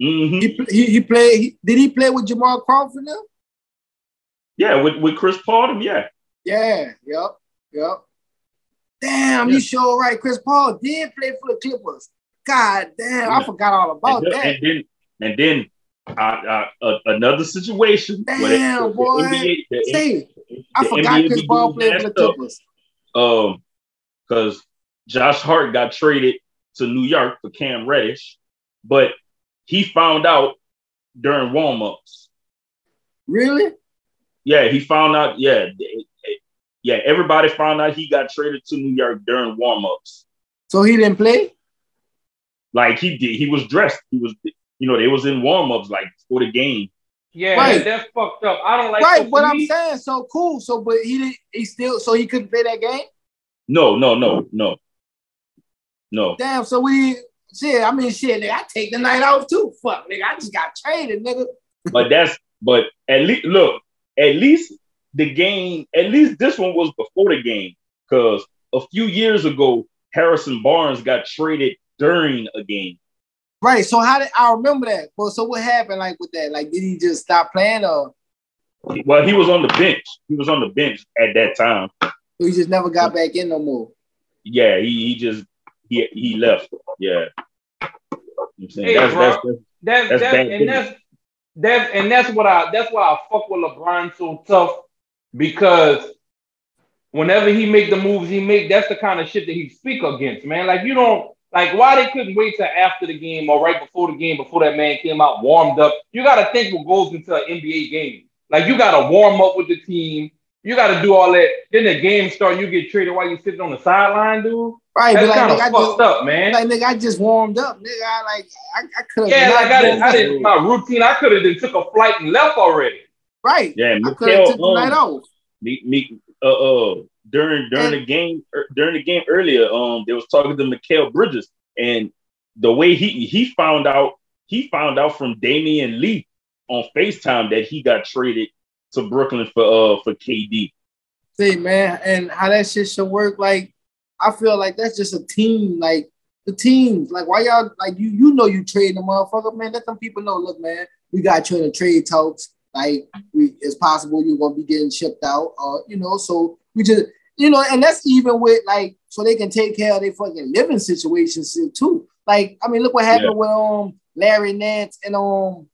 Hmm He he, he played. He, did he play with Jamal Crawford now? Yeah, with, with Chris Paul, yeah. Yeah. Yep. Yep. Damn, Yeah. you sure right. Chris Paul did play for the Clippers. God damn, I forgot all about and, that. and then and then uh, uh, another situation. Damn, the boy. NBA the, See, I forgot NBA Chris Paul played for the. Clippers. um, because Josh Hart got traded to New York for Cam Reddish, but he found out during warmups. Really? Yeah, he found out. Yeah, it- it- yeah. Everybody found out he got traded to New York during warmups. So he didn't play? Like he did. He was dressed. He was. You know, they was in warmups like for the game. Yeah, Right. that's fucked up. I don't like right, so but I'm saying so cool. So, but he didn't. He still. So he couldn't play that game. No, no, no, no, no. Damn. So we. Shit. I mean, shit. Nigga, I take the night off too. Fuck, nigga. I just got traded, nigga. But that's. But at least look. At least the game. At least this one was before the game. Because a few years ago, Harrison Barnes got traded during a game. Right. So how did I remember that? Well, so what happened like with that? Like, did he just stop playing or Well, he was on the bench. He was on the bench at that time. he just never got back in no more? Yeah, he, he just he he left. Yeah. You know I'm saying? Hey, that's, bro. that's, that's That's That's that's, and that's that's and that's what I that's why I fuck with LeBron so tough because whenever he make the moves he make, that's the kind of shit that he speak against, man. Like you don't like why they couldn't wait till after the game or right before the game before that man came out warmed up. You got to think what goes into an NBA game. Like you got to warm up with the team. You got to do all that. Then the game start. You get traded while you sitting on the sideline, dude. Right. That's but kind of like, nigga, I fucked just, up, man. like, nigga, I just warmed up, nigga. I like, I, I could have. Yeah, like I didn't, I didn't my routine. I could have then took a flight and left already. Right. yeah, I could have took the Mikal, night um, off. me, me, uh, uh, during during And- the game er, during the game earlier, um, they was talking to Mikal Bridges, and the way he he found out he found out from Damion Lee on Facetime that he got traded to Brooklyn for uh for KD. See, man, and how that shit should work. Like, I feel like that's just a team. Like the teams. Like, why y'all like you? You know, you trading the motherfucker, man. Let them people know. Look, man, we got you in the trade talks. Like, we it's possible you're gonna be getting shipped out. Uh, you know, so we just, you know, and that's even with like, so they can take care of their fucking living situations too. Like, I mean, look what happened Yeah. with um Larry Nance and um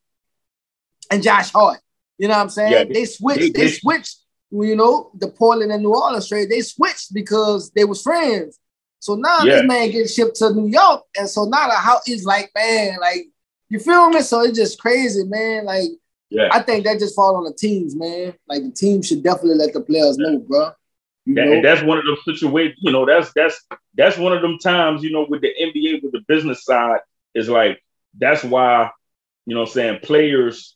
and Josh Hart. You know what I'm saying? Yeah, they, switched. they- They, they- switched. You know, the Portland and New Orleans trade. They switched because they was friends. So now Yeah. this man gets shipped to New York, and so now the how is like, man, like you feel me? So it's just crazy, man. Like Yeah, I think that just fall on the teams, man. Like the team should definitely let the players know, bro. You That- know? and that's one of those situations. You know, that's that's that's one of them times. You know, with the NBA, with the business side, is like that's why you know, I'm saying players.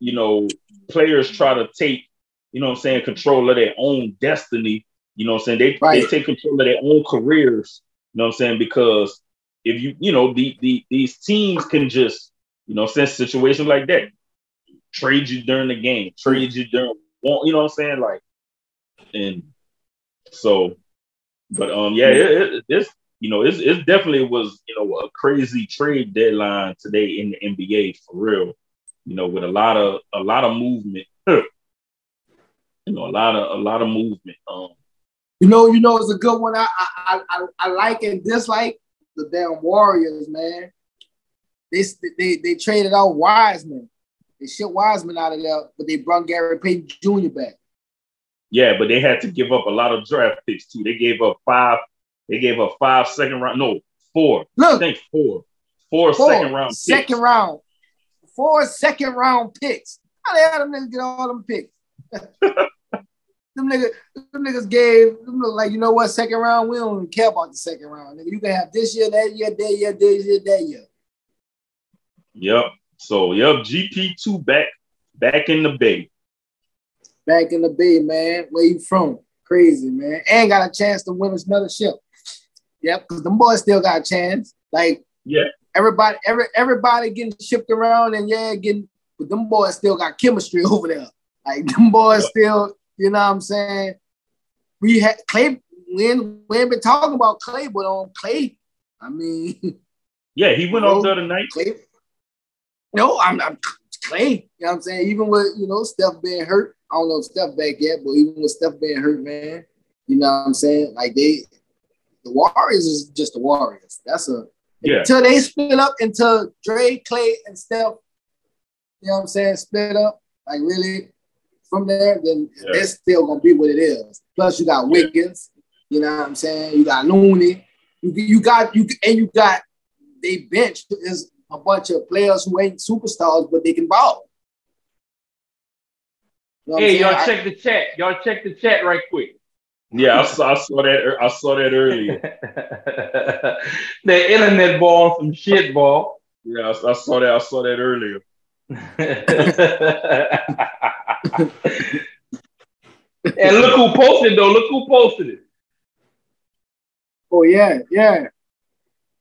You know, players try to take you know, what I'm saying control of their own destiny. You know, what I'm saying they Right. they take control of their own careers. You know, what I'm saying because if you you know the, the these teams can just you know, sense situations like that, trade you during the game, trade you during you know what I'm saying like and so, but um, yeah, it, it, it's you know, it's it definitely was you know a crazy trade deadline today in the NBA for real. You know, with a lot of a lot of movement. you know, a lot of a lot of movement. Um, You know, you know, it's a good one. I I I, I like and dislike the damn Warriors, man. They they they traded out Wiseman. They shipped Wiseman out of there, but they brought Gary Payton Jr. back. Yeah, but they had to give up a lot of draft picks too. They gave up five. They gave up five second round. No, four. Look, I think four. Four, four second round. Second picks. round. Four second round picks. How the hell them niggas get all them picks? them niggas, them niggas gave them like you know what? Second round, we don't even care about the second round. Nigga, you can have this year, that year, that year, this year, that year. Yep. So yep, GP two back back in the bay. Back in the bay, man. Where you from? Crazy, man. And got a chance to win another ship. Yep, because them boys still got a chance. Like Yeah. Everybody, every everybody getting shipped around and yeah, getting but them boys still got chemistry over there. Like them boys still, you know what I'm saying? We had Klay, we ain't, we ain't been talking about Klay, but on Klay, I mean Yeah, he went off the other night. Klay. No, I'm, I'm Klay. You know what I'm saying? Even with you know Steph being hurt, I don't know if Steph back yet, but even with Steph being hurt, man, you know what I'm saying? Like they, the Warriors is just the Warriors. That's a Yeah. until they split up into Dre, Klay, and Steph. You know what I'm saying? Split up like really from there, then Yeah. it's still gonna be what it is. Plus, you got Wiggins. You know what I'm saying? You got Looney. You, you got you and you got they bench is a bunch of players who ain't superstars, but they can ball. You know Hey, y'all I- check the chat. Y'all check the chat right quick. Yeah, I saw, I saw that. I saw that earlier. the internet ball, some shit ball. Yeah, I, I saw that. I saw that earlier. and look who posted though. Look who posted it. oh yeah, yeah.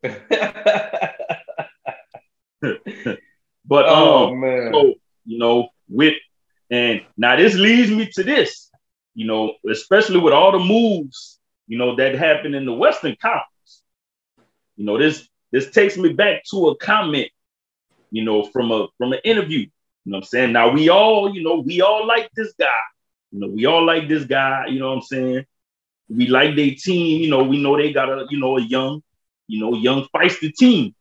But oh um, man. so you know, with and now this leads me to this. You know, especially with all the moves, you know, that happened in the Western Conference. You know, this this takes me back to a comment, you know, from a from an interview. You know I'm saying? Now we all, you know, we all like this guy. You know, we all like this guy, you know what I'm saying? We like their team, you know, we know they got a, you know, a young, you know, young feisty team,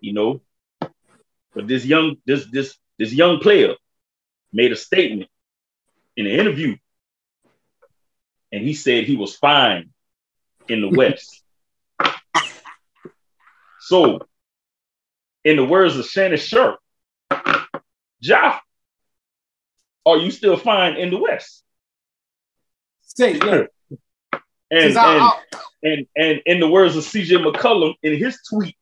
you know. But this young, this this this young player made a statement in an interview, and he said he was fine in the West. so, in the words of Shannon Sharpe, Ja, are you still fine in the West? Say yeah. And, Since I- and, I- and and in the words of CJ McCollum in his tweet,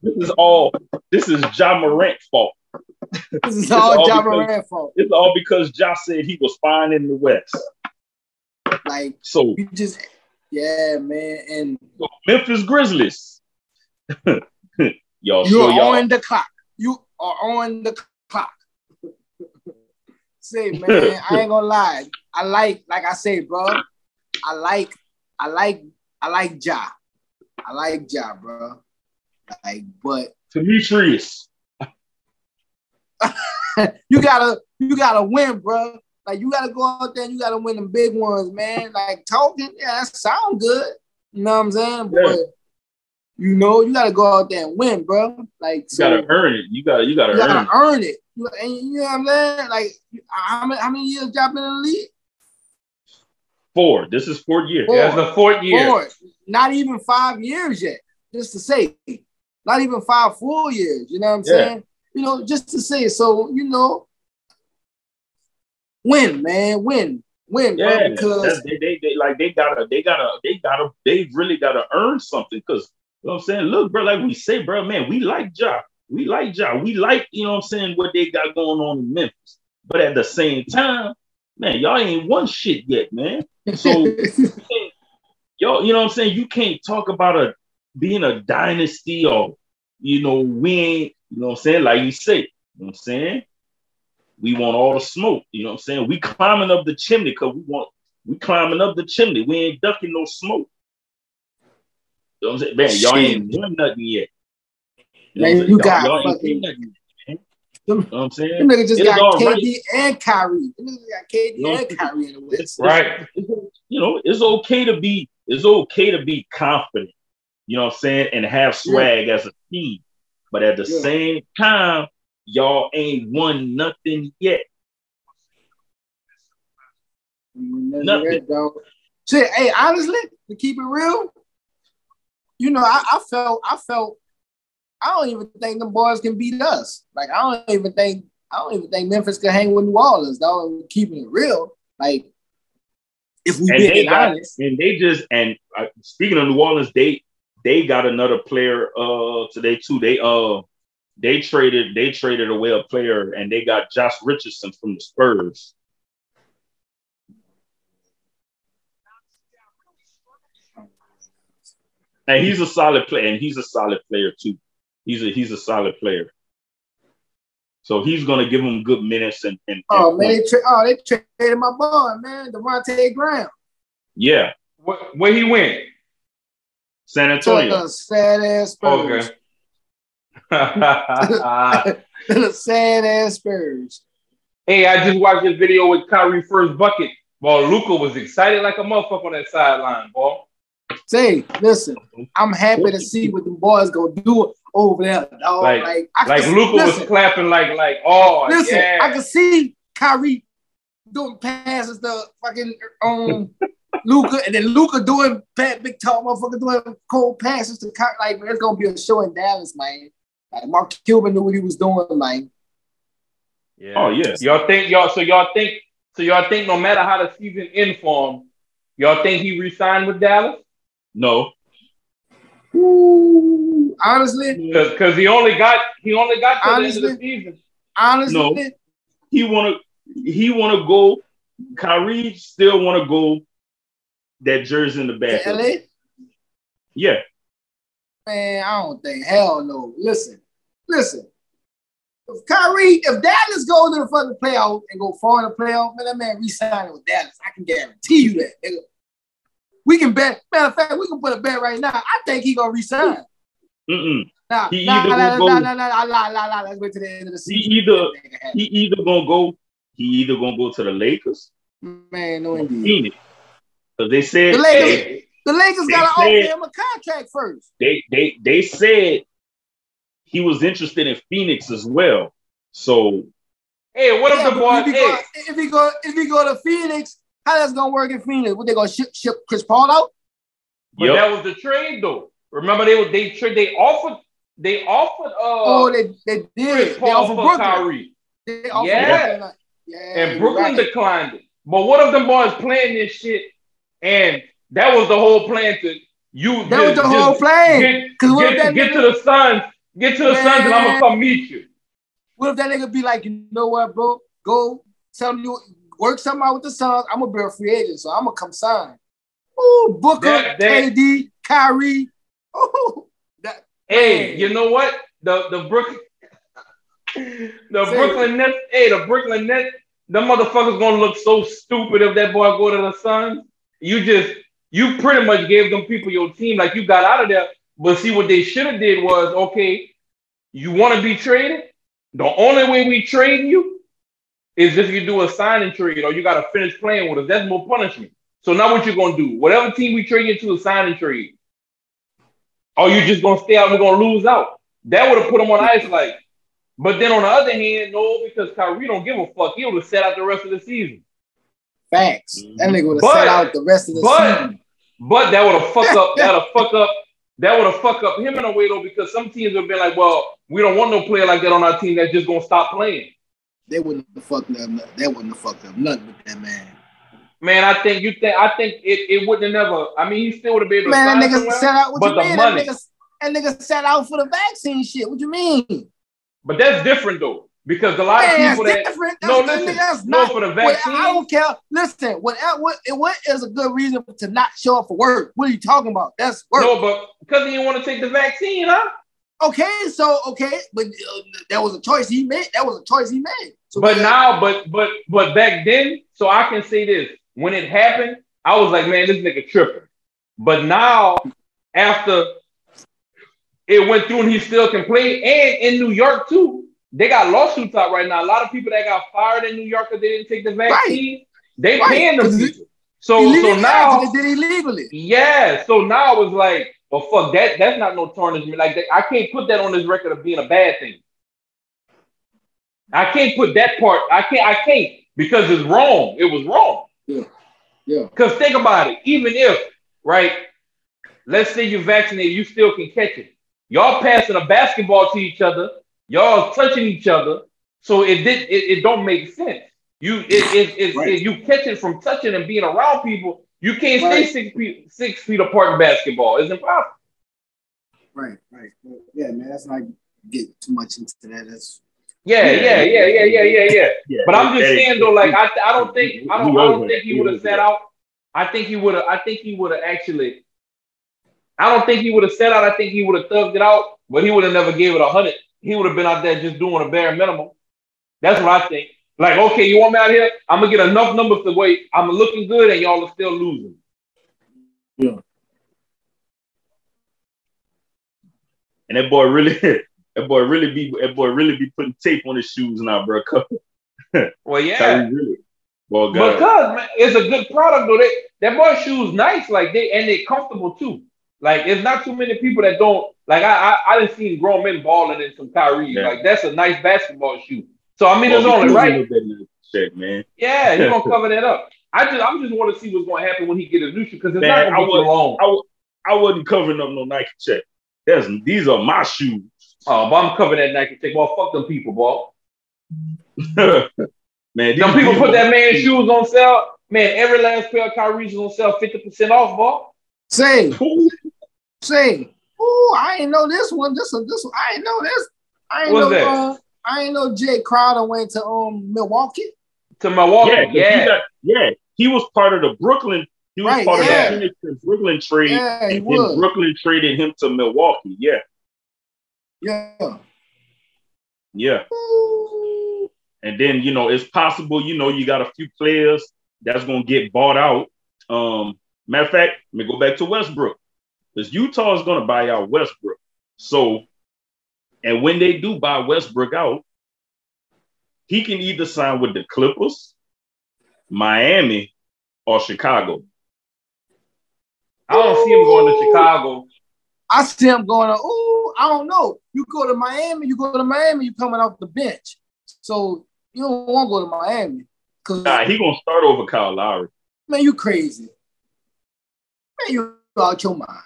this is all this is Ja Morant's fault. this is all all John because- Moran fault. It's all because Ja said he was fine in the West. Like So you just, yeah, man. And Memphis Grizzlies. y'all you're sure y'all on the clock. You are on the clock. say, man, I ain't gonna lie. I like, like I say, bro. I like, I like, I like Ja. I like Ja, bro. Like, but Demetrius. you gotta, you gotta win, bro. Like you gotta go out there and you gotta win them big ones, man. Like talking, yeah, that sound good. You know what I'm saying? Yeah. But you know, you gotta go out there and win, bro. Like You so, gotta earn it. You gotta you gotta you earn gotta it. earn it. You, and you know what I'm saying? Like how many how many years y'all been in the league? Four. This is fourth year. Four. That's the fourth year. Four. Not even five years yet. Just to say, not even five full years. You know what I'm Yeah. saying? You know, just to say. So you know, win, man, win, win, Yeah, bro. Because they, they, they like they gotta they gotta they gotta they really gotta earn something because you know what I'm saying. Look, bro, like we say, bro, man, we like Ja, we like Ja, we like you know what I'm saying what they got going on in Memphis. But at the same time, man, y'all ain't won shit yet, man. So y'all, you know what I'm saying? You can't talk about a being a dynasty or you know, we ain't, you know what I'm saying? Like you say, you know what I'm saying? We want all the smoke, you know what I'm saying? We climbing up the chimney because we want we climbing up the chimney. We ain't ducking no smoke. You know what I'm saying? Man, y'all ain't won nothing yet. You Man, you got y'all, y'all fucking- nothing man. Them- You know what I'm saying? Them niggas just It's got KD right. and Kyrie. Them niggas got KD No. and Kyrie in the West. Right. you know, it's okay to be it's okay to be confident, you know what I'm saying, and have swag as a team. But at the Yeah. same time, y'all ain't won nothing yet. Nothing Nothing. yet, dog. Shit, hey, honestly, to keep it real, you know, I, I felt, I felt, I don't even think the boys can beat us. Like, I don't even think, I don't even think Memphis can hang with New Orleans, and Keeping it real, like, if we And being got, honest, and they just and uh, speaking of New Orleans, they they got another player uh today too. They uh they traded they traded away a player and they got Josh Richardson from the Spurs. And he's a solid player, and he's a solid player too. He's a he's a solid player. So he's gonna give him good minutes and, and, and oh man, they tra- oh they traded my boy, man, Devonte' Graham. yeah, Where, where he went? San Antonio. the sad ass The sad ass Spurs. hey, I just watched this video with Kyrie first bucket. Boy, Luka was excited like a motherfucker on that sideline, boy. Say, listen, I'm happy to see what the boys gonna do over there, dog. Like- Like, I Like Luka was clapping like like oh Listen, yeah. I can see Kyrie doing passes to fucking um Luka, and then Luka doing bad, big tall motherfucker doing cold passes to Kyrie. Like, man, it's gonna be a show in Dallas, man. Like Mark Cuban knew what he was doing, man. Yeah. Oh yeah. Y'all think y'all so y'all think so y'all think no matter how the season end for him, y'all think he re-signed with Dallas? No. Ooh, honestly, Because because he only got he only got to the end of the Honestly? season. honestly, No. He wanna he wanna go. Kyrie still wanna go that jersey in the back. LA. Yeah. Man, I don't think. Hell no. Listen, listen. If Kyrie, if Dallas goes to the fucking playoff and go far in the playoff, man, that man resigning with Dallas. I can guarantee you that. nigga. We can bet. Matter of fact, we can put a bet right now. I think he gonna resign. Mm-mm. Nah, He nah, either nah, will nah, go- nah, nah, nah, nah, nah, Let's wait to the end of the season. He either he either gonna go. He either gonna go to the Lakers, man, no indeed. Because they said The Lakers. they, The Lakers gotta offer him a contract first. they they they said he was interested in Phoenix as well. So Hey, what if the but boy? if he Hey, go, if he go, if he go to Phoenix, how that's gonna work in Phoenix? What they gonna ship ship Chris Paul out? but Yep. that was the trade though. Remember they were they tra- they offered they offered uh Oh, they they Chris did. They offered for Brooklyn. Kyrie. They offered Yeah. Yeah, and Brooklyn right. declined it. But what if them boys playing this shit and that was the whole plan to you That was the whole plan. Get, get, get to the Suns, get to the Suns, and I'm gonna come meet you. What if that nigga be like, you know what, bro? Go tell you work something out with the Suns. I'm gonna be a free agent, so I'm gonna come sign. Ooh, Booker, That- that- KD, Kyrie. Ooh, that, Hey, Man. you know what? The the Brooklyn, the Say Brooklyn Nets. Hey, the Brooklyn Nets. The motherfuckers gonna look so stupid if that boy go to the Suns. You just you pretty much gave them people your team like you got out of there. But see what they should have did was okay. You want to be traded? The only way we trade you is if you do a signing trade or you got to finish playing with us. That's more punishment. So now what you're gonna do? Whatever team we trade you to a signing trade. Or you just gonna stay out and we're gonna lose out. That would have put him on ice like. But then on the other hand, no, because Kyrie don't give a fuck. He would have set out the rest of the season. Facts. That mm-hmm. nigga would have set out the rest of the But season. but that would have fuck up. That would fuck up. That would have fuck up him in a way though, because some teams would have been like, well, we don't want no player like that on our team that's just gonna stop playing. They wouldn't have fucked up. They wouldn't have fucked up nothing with that man. Man, I think you think I think it, it wouldn't have never. I mean, he still would have been able to Man, that nigga set out. What but you mean? money. That nigga, that nigga set out for the vaccine shit. What you mean? But that's different though, because a lot of people that no, listen, that's no not. for the what- vaccine. I don't care. Listen, whatever. What, what is a good reason to not show up for work? What are you talking about? That's work. No, but because he didn't want to take the vaccine, huh? Okay, so okay, but uh, that was a choice he made. That was a choice he made. So But now, but but but back then, so I can say this: when it happened, I was like, man, this nigga tripping. But now, after it went through and he still can play, and in New York too, they got lawsuits out right now. A lot of people that got fired in New York because they didn't take the vaccine, they Right, paying them people. So so now, they did illegally. yeah, so now it's like, well, fuck that. That's not no tarnishment. Like I can't put that on this record of being a bad thing. I can't put that part. I can't. I can't because it's wrong. It was wrong. Yeah. Yeah. Because think about it. Even if right, let's say you're vaccinated, you still can catch it. Y'all passing a basketball to each other. Y'all touching each other. So it did. It, it don't make sense. You it, it, it, Right. it- you catch it from touching and being around people. You can't Right. stay six feet six feet apart in basketball. It's impossible. Right, right. Yeah, man. That's not get too much into that. That's Yeah, yeah, yeah, yeah, yeah, yeah, yeah. Yeah, But I'm just saying though, like I, I don't think I don't We I don't think he would have set out. I think he would have. I think he would have actually. I don't think he would have set out. I think he would have thugged it out, but he would have never gave it a hundred. He would have been out there just doing a bare minimum. That's what I think. Like, okay, you want me out here? I'm gonna get enough numbers to wait. I'm looking good, and y'all are still losing. Yeah. And that boy really, that boy really be, that boy really be putting tape on his shoes now, bro. Well, yeah, Kyrie really, boy, God. because man, it's a good product though. They, that boy shoes nice, like they and they comfortable too. Like it's not too many people that don't like. I I, I didn't see grown men balling in some Kyrie. Yeah. Like that's a nice basketball shoe. So I mean, Boy, it's only right. with that little Check, man. Yeah, he's gonna cover that up. I just I'm just want to see what's gonna happen when he get his new shoe because it's Man, not I gonna be would- too long. I, w- I wasn't covering up no Nike check. That's these are my shoes. Oh, but I'm covering that Nike check. Well, fuck them people, boy. man, these Them people these put that man's shoes on sale. Man, every last pair of Kyrie's is on sale, fifty percent off, boy. say, say. Oh, I ain't know this one. This one, this one. I ain't know this. I ain't What's know. that? Uh, I ain't know Jae Crowder went to um Milwaukee. To Milwaukee, Yeah, 'cause yeah. He got, yeah, he was part of the Brooklyn. He was Right, part yeah. of the Phoenix and Brooklyn trade. Yeah, he and then was. Brooklyn traded him to Milwaukee. Yeah, Yeah. yeah. Ooh. And then you know it's possible. You know you got a few players that's gonna get bought out. Um, matter of fact, let me go back to Westbrook because Utah is gonna buy out Westbrook. So, and when they do buy Westbrook out, he can either sign with the Clippers, Miami, or Chicago. I don't see him going to Chicago. I see him going. Oh, I don't know. You go to Miami. You go to Miami. You coming off the bench. So you don't want to go to Miami because Nah, he gonna start over Kyle Lowry. man, you crazy. Man, you out your mind.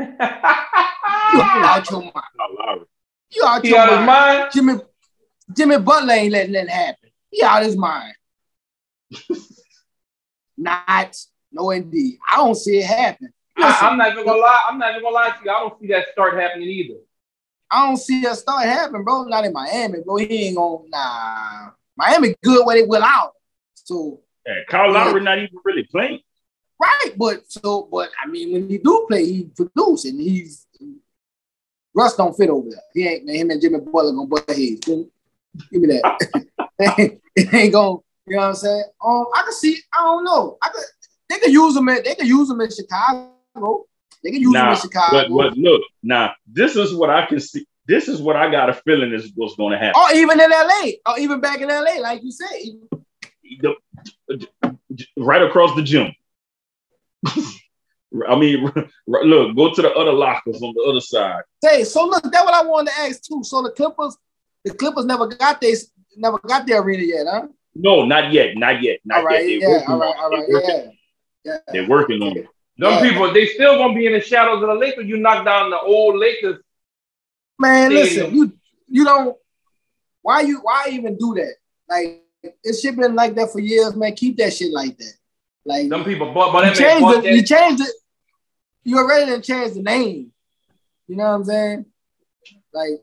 You out your mind. Kyle Lowry. You out he your out mind. mind. Jimmy Jimmy Butler ain't letting that happen. He out his mind. Not, no indeed. I don't see it happen. I, Listen, I'm not even gonna lie. I'm not even gonna lie to you. I don't see that start happening either. I don't see that start happening, bro. Not in Miami, bro. He ain't gonna nah. Miami good where they will out. So Yeah, Kyle Lowry not even really playing. Right, but so but I mean when he do play, he produce and he's Russ don't fit over there. He ain't him and Jimmy Butler gonna butt heads. Give me that. it ain't gonna, you know what I'm saying? Um, I can see, I don't know. I could they could use him at they could use him in Chicago. They could use him in Chicago. but, but look, now this is what I can see. This is what I got a feeling is what's going to happen. or even in LA, or even back in LA, like you said. The- right across the gym. I mean, look, go to the other lockers on the other side. Say, so look, that's what I wanted to ask too. So the Clippers, the Clippers never got they never got their arena yet, huh? No, not yet, not yet, not All right, yet. They're yeah, working all right, on it. right, They're working- yeah. Yeah. They're working on it. Them Yeah. people, they still gonna be in the shadows of the Lakers. You knock down the old Lakers. Man, Stadium. listen, you you don't why you why even do that? Like it should been like that for years, man. Keep that shit like that. Like Them people, but but you that changed bought it, you changed it. You already done changed the name. You know what I'm saying? Like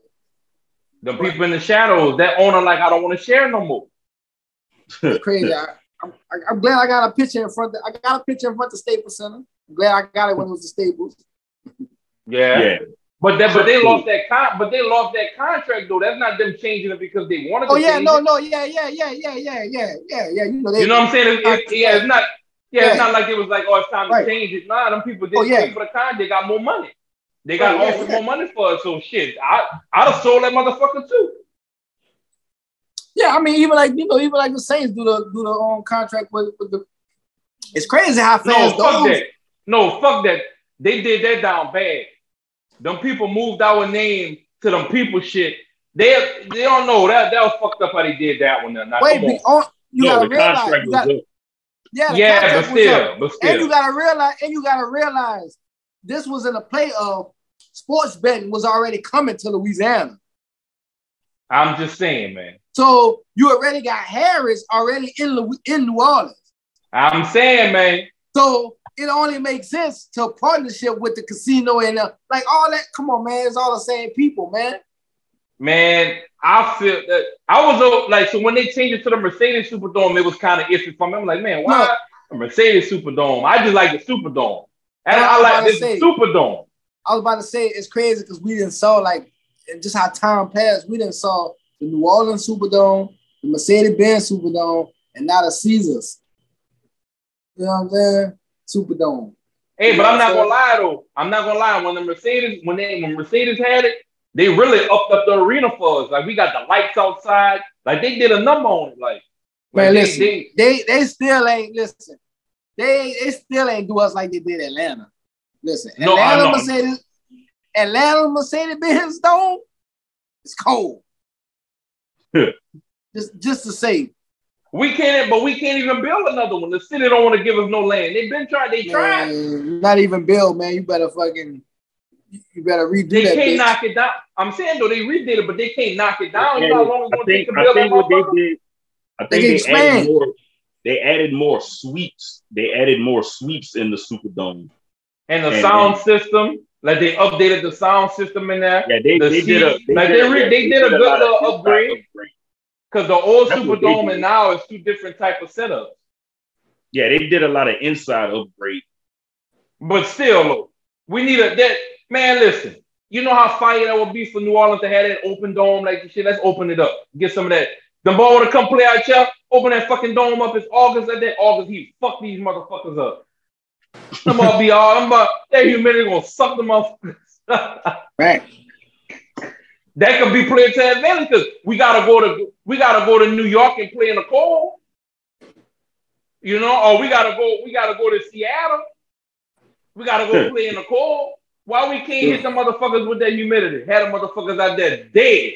the people in the shadows. That owner like I don't want to share no more. it's crazy. I, I'm, I'm glad I got a picture in front. Of, I got a picture in front of Staples Center. I'm glad I got it when it was the Staples. Yeah. Yeah, But that, but they lost that con, but they lost that contract though. That's not them changing it because they wanted to. Oh yeah, change no, it. no, yeah, yeah, yeah, yeah, yeah, yeah, yeah, yeah. You know, they, You know what I'm saying? It's, it's, yeah, it's not. Yeah, Yeah. it's not like it was like, oh, it's time Right. to change it. Nah, them people didn't Oh, yeah. pay for the con. They got more money. They oh, got Right, yeah, offered yeah. more money for it. So shit, I I'd have sold that motherfucker too. Yeah, I mean, even like you know, even like the Saints do the do the own contract with, with the. It's crazy how No, fast fuck those. that. No, fuck that. They did that down bad. Them people moved our name to them people shit They they don't know that that was fucked up how they did that one. Now, Now, Wait, on. on, you no, gotta realize. contract You gotta, up. Yeah, Yeah, but was up. still, And you gotta realize, and you gotta realize, this was in a play of sports betting was already coming to Louisiana. I'm just saying, man. So you already got Harrah's already in in New Orleans. I'm saying, man. So it only makes sense to partnership with the casino and uh, like all that. Come on, man, it's all the same people, man. Man, I feel that I was like so when they changed it to the Mercedes Superdome, it was kind of iffy for me. I'm like, man, why a Mercedes Superdome? I just like the Superdome. And I I like this say. Superdome. I was about to say it's crazy because we didn't saw like just how time passed. We didn't saw the New Orleans Superdome, the Mercedes-Benz Superdome, and now the Caesars. You know what I'm saying? Superdome. Hey, but I'm not gonna lie though. I'm not gonna lie. When the Mercedes, when they when Mercedes had it, they really upped up the arena for us. Like we got the lights outside. Like they did a number on it. Like, Man, like, listen, they- they, they still ain't listen. They they still ain't do us like they did Atlanta. Listen, No, Atlanta. Mercedes, Atlanta Mercedes Benz Dome, it's cold. just just to say, we can't, but we can't even build another one. The city don't want to give us no land. They've been trying. They tried. man, not even build, man. You better fucking, you better redo They that. can't bitch. knock it down. I'm saying though they redid it, but they can't knock it down. You know how long it's I gonna think, take to I build that think what they did, I think can they, added expand. more. They added more sweeps. They added more sweeps in the Superdome. And the And- sound system, like they updated the sound system in there. Yeah, they, The they did a seats, like, they re- they did a good little upgrade. Because the old That's what Superdome and now is two different type of setups. Yeah, they did a lot of inside upgrade. But still, we need a that man. Listen, you know how fire that would be for New Orleans to have that open dome like shit. Let's open it up. Get some of that. The ball want to come play out here. Open that fucking dome up. It's August like that. August heat. Fuck these motherfuckers up. I'm gonna be all. I'm about that humidity gonna suck them off. Right. that could be played to advantage because we gotta go to we gotta go to New York and play in the cold. You know, or we gotta go, we gotta go to Seattle. We gotta go play in the cold. Why we can't hit the motherfuckers with that humidity? Had the motherfuckers out there dead.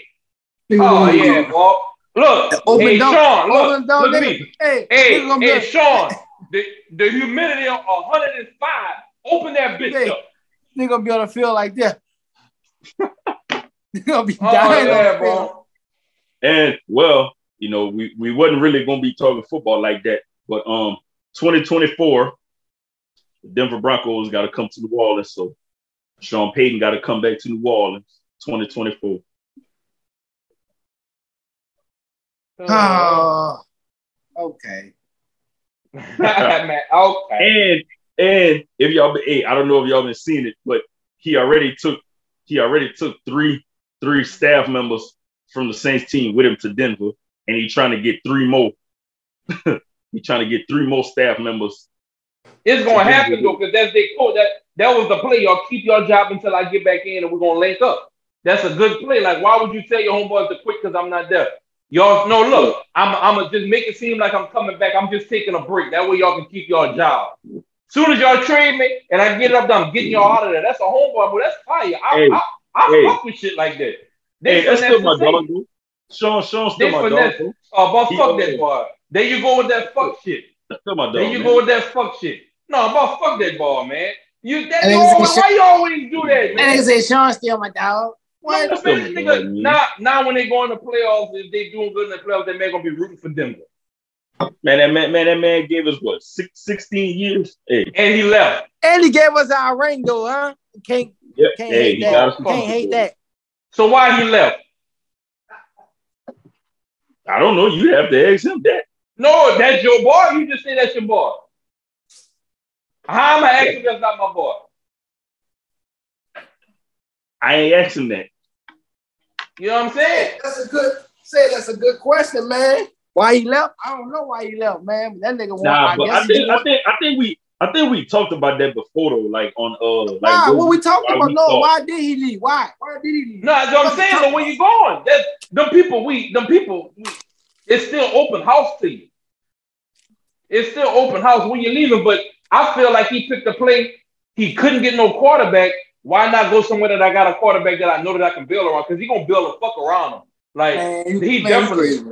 Oh yeah, Bob. Look, Open hey dome. Sean, look, Open dome, look at me. Hey, Hey, nigga gonna hey, Sean, the, the humidity of 105. Open that bitch Hey. up. nigga gonna be on the field like that. Nigga gonna be Oh dying yeah, on bro. And well, you know, we, we wasn't really gonna be talking football like that. But um 2024, the Denver Broncos gotta come to New Orleans. So Sean Payton gotta come back to New Orleans 2024. Oh, uh, ah, okay. Man, okay. And and if y'all been, hey, I don't know if y'all been seeing it, but he already took he already took three three staff members from the Saints team with him to Denver, and he trying to get three more. he trying to get three more staff members. It's gonna happen though, because that's their code. That that was the play. Y'all keep your job until I get back in, and we're gonna link up. That's a good play. Like, why would you tell your homeboys to quit because I'm not there? Y'all, no, look, I'm I'm gonna just make it seem like I'm coming back. I'm just taking a break. That way y'all can keep your job. Soon as y'all trade me and I get it up, I'm getting y'all out of there. That's a homeboy, but that's fire. I, Hey, I, I hey. fuck with shit like that. They Hey, that's still my dog. Though. Sean, Sean's still They my dog. finesse. Though. Oh, but He fuck that boy. There you go with that fuck shit. That's still my dog. There you man. go with that fuck shit. No, but fuck that ball, man. You that And you niggas always, why you always do that, Man? And man? nigga say Sean still my dog. What? That's Man, nigga, dog, man. now, now when they go in the playoffs, if they doing good in the playoffs, that man gonna be rooting for Denver. Man, that man, man, that man gave us what six, 16 years. Hey, And he left. And he gave us our ring though, huh? Can't yeah, can't hey, hate that. Can't hate that. So why he left? I don't know. You have to ask him that. No, that's your boy. You just say that's your boy. How am I asking that's not my boy? I ain't asked him that. You know what I'm saying? That's a good say. That's a good question, man. Why he left? I don't know why he left, man. But that nigga want. Nah, I but guess I he think, I think, I think we, I think we talked about that before though. Like on, uh, like Why? What we talked about? we No, thought- why did he leave? Why? Why did he leave? No, that's what I'm saying. But where you going? That them people, we them people, we, it's still open house to you. It's still open house when you're leaving. But I feel like he picked a play. He couldn't get no quarterback, why not go somewhere that I got a quarterback that I know that I can build around? Because he's gonna build a fuck around him. Like Man, he man, you definitely crazy.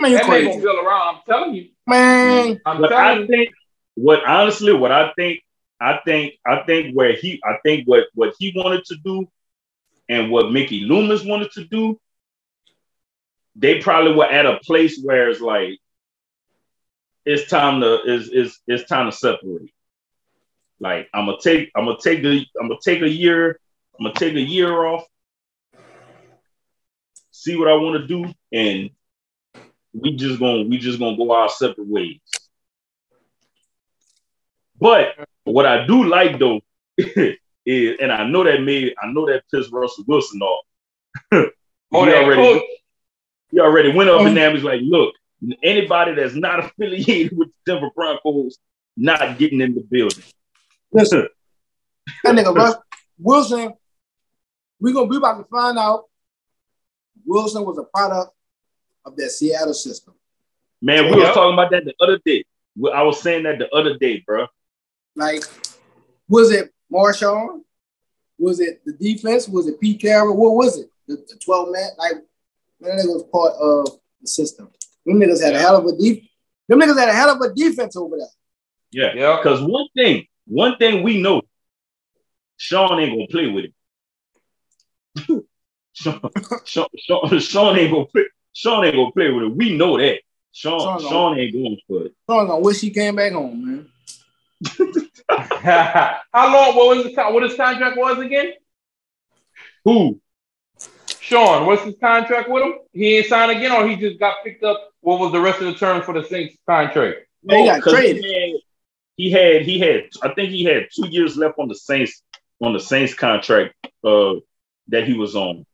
Man, you that man crazy. gonna build around. I'm telling you. Man, I'm But telling I you. think what honestly, what I think, I think, I think where he, I think what what he wanted to do, and what Mickey Loomis wanted to do, they probably were at a place where it's like it's time to is is it's time to separate. Like I'm gonna take I'm gonna take a I'm gonna take a year I'm gonna take a year off, see what I want to do, and we just gonna we just gonna go our separate ways. But what I do like though is, and I know that made I know that pissed Russell Wilson off. Oh, he already coach. he already went up oh. there and was like, look, anybody that's not affiliated with the Denver Broncos not getting in the building. listen, that nigga Russ Wilson, we gonna be about to find out. Wilson was a product of that Seattle system. Man, we Yeah. was talking about that the other day. I was saying that the other day, bro. Like, was it Marshawn? Was it the defense? Was it Pete Carroll? What was it? The, the 12 man? Like, that nigga was part of the system. Them niggas had a hell of a def. Them niggas had a hell of a defense over there. Yeah. Yeah. Because one thing, one thing we know, Sean ain't gonna play with it. Sean, Sean, Sean, Sean ain't gonna play. Sean ain't gonna play with it. We know that. Sean, Sean Sean, gonna- ain't going for it. So I'm gonna wish he came back home, man. How long? What was his con- what his contract was again? Who? Sean, what's his contract with him? He ain't signed again, or he just got picked up. What was the rest of the term for the Saints contract? Man, he Oh, got 'cause traded. He had, he had, he had, I think he had two years left on the Saints, on the Saints contract uh, that he was on.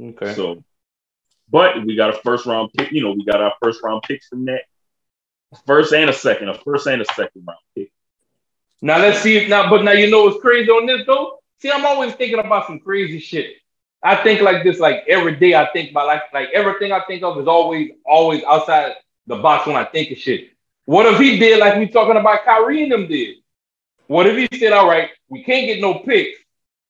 Okay. So, but we got a first round pick. You know, we got our first round picks from that. First and a second, a first and a second round pick. Now let's see if now, but now you know what's crazy on this though. See, I'm always thinking about some crazy shit. I think like this, like every day. I think about like like everything I think of is always always outside the box when I think of shit. What if he did like we talking about Kyrie and them did? What if he said, "All right, we can't get no picks.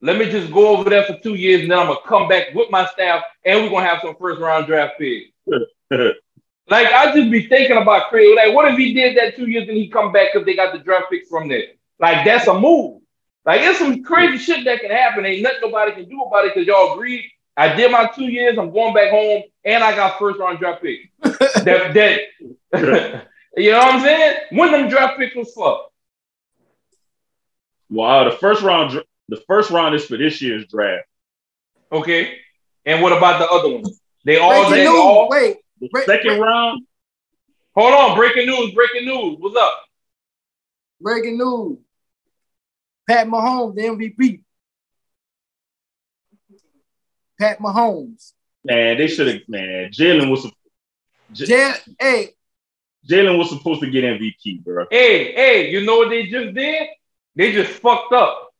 Let me just go over there for two years, and then I'm gonna come back with my staff, and we're gonna have some first round draft picks." Like I just be thinking about crazy. Like, what if he did that two years and he come back because they got the draft pick from there? Like, that's a move. Like, it's some crazy shit that can happen. Ain't nothing nobody can do about it because y'all agreed. I did my two years. I'm going back home, and I got first round draft pick. that that you know what I'm saying? When them draft picks was for? Wow, the first round, the first round is for this year's draft. Okay. And what about the other ones? They all Breaking they news. all Wait, The Break- second round, hold on. Breaking news. Breaking news. What's up? breaking news. Pat Mahomes, the MVP. Pat Mahomes. man, they should have. Man, Jalen was J- Jan, hey, Jalen was supposed to get MVP, bro. Hey, hey, you know what they just did? They just fucked up.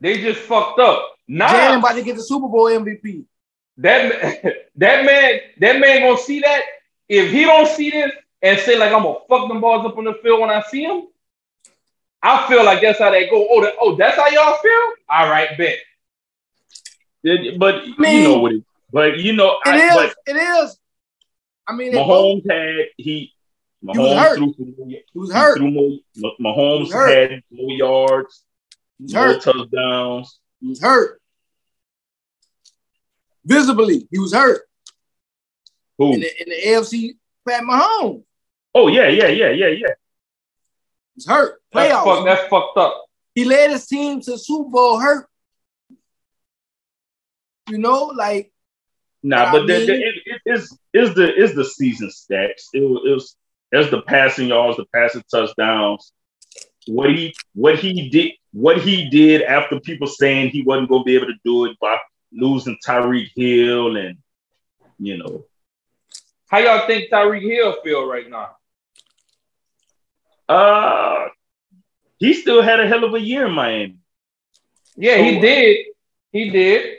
They just fucked up. Nah, Jalen about to get the Super Bowl MVP. That that man, that man gonna see that. If he don't see this and say like I'm gonna fuck them balls up on the field when I see him, I feel like that's how they go. Oh, that, oh, that's how y'all feel. All right, bet. It- but mean- you know what it. But you know, it I, is, It is. I mean, they both, Mahomes had he. was Mahomes hurt. threw he was he hurt. threw more. Mahomes He was hurt. had more yards, He was more touchdowns. He was hurt. Visibly, he was hurt Who? in the, in the AFC. Pat Mahomes Oh yeah, yeah, yeah, yeah, yeah. he was hurt. That's, fuck, that's fucked up. he led his team to Super Bowl hurt. You know, like Nah, but the, the, it, it is is the is the season stats. It, was- it was that's the passing yards, the passing touchdowns. What he what he did what he did after people saying he wasn't going to be able to do it by losing Tyreek Hill and you know How y'all think Tyreek Hill feel right now? uh he still had a hell of a year in Miami. Yeah, he did. He did.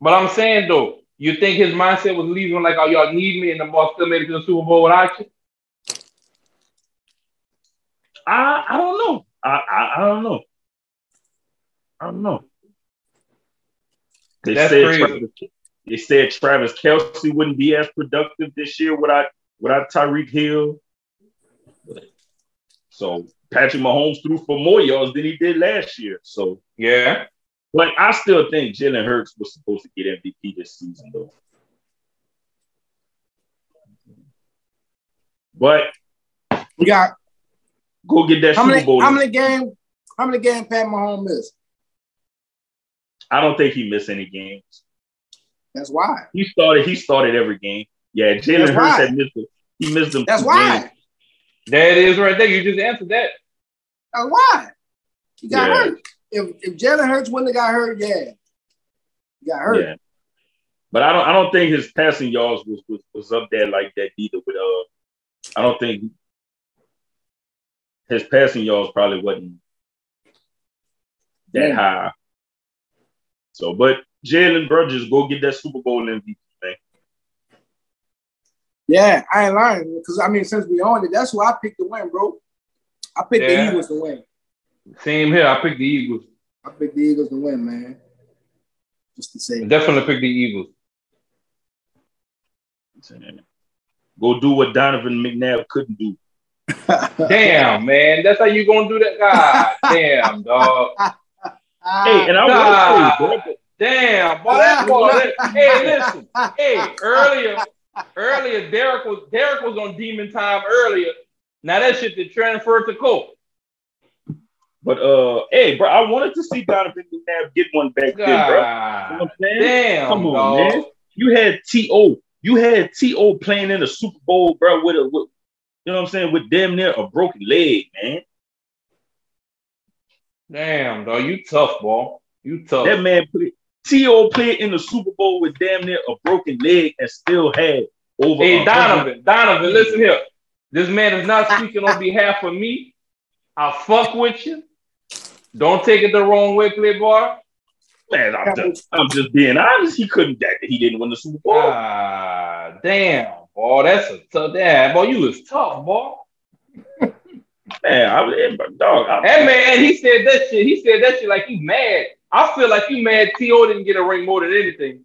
But I'm saying though, you think his mindset was leaving like, oh, y'all need me, and the boss still made it to the Super Bowl without you? I I don't know. I I, I don't know. I don't know. They That's said crazy. Travis, they said Travis Kelce wouldn't be as productive this year without without Tyreek Hill. So Patrick Mahomes threw for more yards than he did last year. So, Yeah. but I still think Jalen Hurts was supposed to get MVP this season, though. But We got go get that how Super many Bowl. how many game how many game Pat Mahomes missed? I don't think he missed any games. That's why. He started. He started every game. Yeah, Jalen That's Hurts had missed it. He missed them. That's why. games. That is right there. You just answered that. That's why. He got Yeah. hurt. If if Jalen Hurts wouldn't have got hurt, yeah. He got hurt. Yeah. But I don't. I don't think his passing yards was, was was up there like that either. With uh, I don't think his passing yards probably wasn't that Yeah. high. So, but Jalen, bro, just go get that Super Bowl MVP, man. Yeah, I ain't lying because I mean, since we owned it, that's who I picked to win, bro. I picked Yeah. the Eagles to win. Same here. I picked the Eagles. I picked the Eagles to win, man. Just to say, Definitely pick the Eagles. Go do what Donovan McNabb couldn't do. Damn, man. That's how you gonna do that? God damn, dog. Hey, and I Nah. will say, bro, Damn, boy, that boy. that- hey, listen. Hey, earlier, earlier, Derek was Derek was on demon time earlier. Now that shit to transfer to Cole. but uh, hey, bro, I wanted to see Donovan McNabb get one back then, bro. You know what I'm damn, Come on, dog. man. You had T.O. You had T.O. playing in the Super Bowl, bro, with a, with, you know what I'm saying, with damn near a broken leg, man. Damn, dog. You tough, boy. You tough. That man played, T.O. played in the Super Bowl with damn near a broken leg and still had over. Hey, Donovan, Donovan, listen here. This man is not speaking on behalf of me. I fuck with you. Don't take it the wrong way, Playboy. Man, I'm just, I'm just being honest. He couldn't. That he didn't win the Super Bowl. Ah, damn, boy, that's a tough. Damn, boy, you was tough, boy. Man, I was, but dog. I, That man, he said that shit. He said that shit like he mad. I feel like you mad. To didn't get a ring more than anything.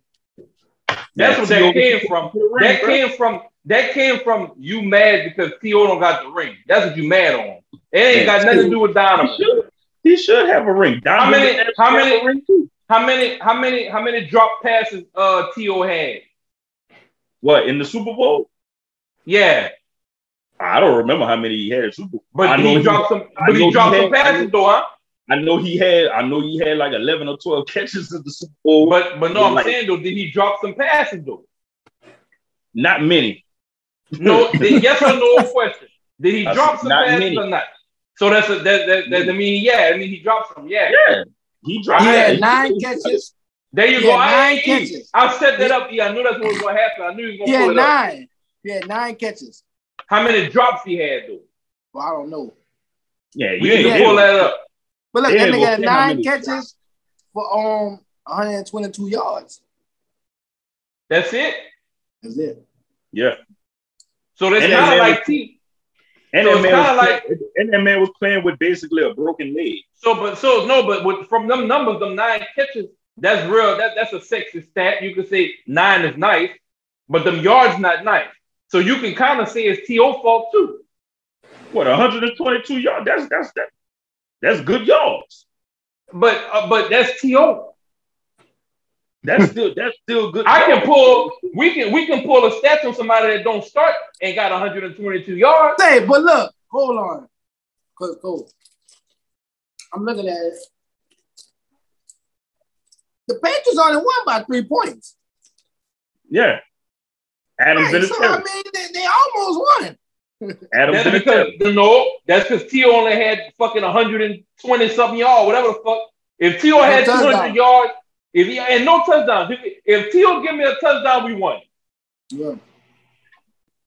That's man, what that came from. That came from. That came from you mad because To don't got the ring. That's what you mad on. It ain't got nothing to do with He should, he should have a ring. How many- how many- ring too. How many? How many? How many drop passes? Uh, To had. What in the Super Bowl? Yeah, I don't remember how many he had in Super Bowl. but I know he he- dropped some. I But know he he dropped had- some passes though, huh? I know he had. I know he had like eleven or twelve catches in the Super Bowl. But but no, I'm Like- saying though, did he drop some passes though? not many. No, did, yes or no question. Did he I drop some passes many. or not? So that's a, that that that I mean yeah, I mean he dropped some yeah. Yeah, he dropped. He had he- nine catches. There you He go. had nine I, catches. I set that up. Yeah, I knew that's what was gonna happen. I knew he was gonna had pull it up. nine. He had nine catches. How many drops he had though? Well, I don't know. Yeah, We you need ain't to pull that up. But look, They that nigga gonna had nine many catches for um 122 yards. That's it. That's it. Yeah, So that's And kind then- of like T. and So that man was like- playing, and that man was playing with basically a broken leg. So, but so no, but with, from them numbers, them nine catches, that's real. That that's a sexy stat. You could say nine is nice, but them yards not nice. So you can kind of say it's To fault too. What 122 yards? That's that's that. That's good yards. But uh, but that's To. That's still that's still good. I can pull. We can we can pull a stat on somebody that don't start and got 122 yards. Say, but look, hold on. Cause go. I'm looking at it. The Patriots only won by three points. Yeah, Adams Right, in so I mean, they, they almost won. Adams That's in the because no, that's because T only had fucking 120 something yards, whatever the fuck. If T No had 200 touchdown. yards, if he and no touchdowns, if, if T give me a touchdown, we won. Yeah.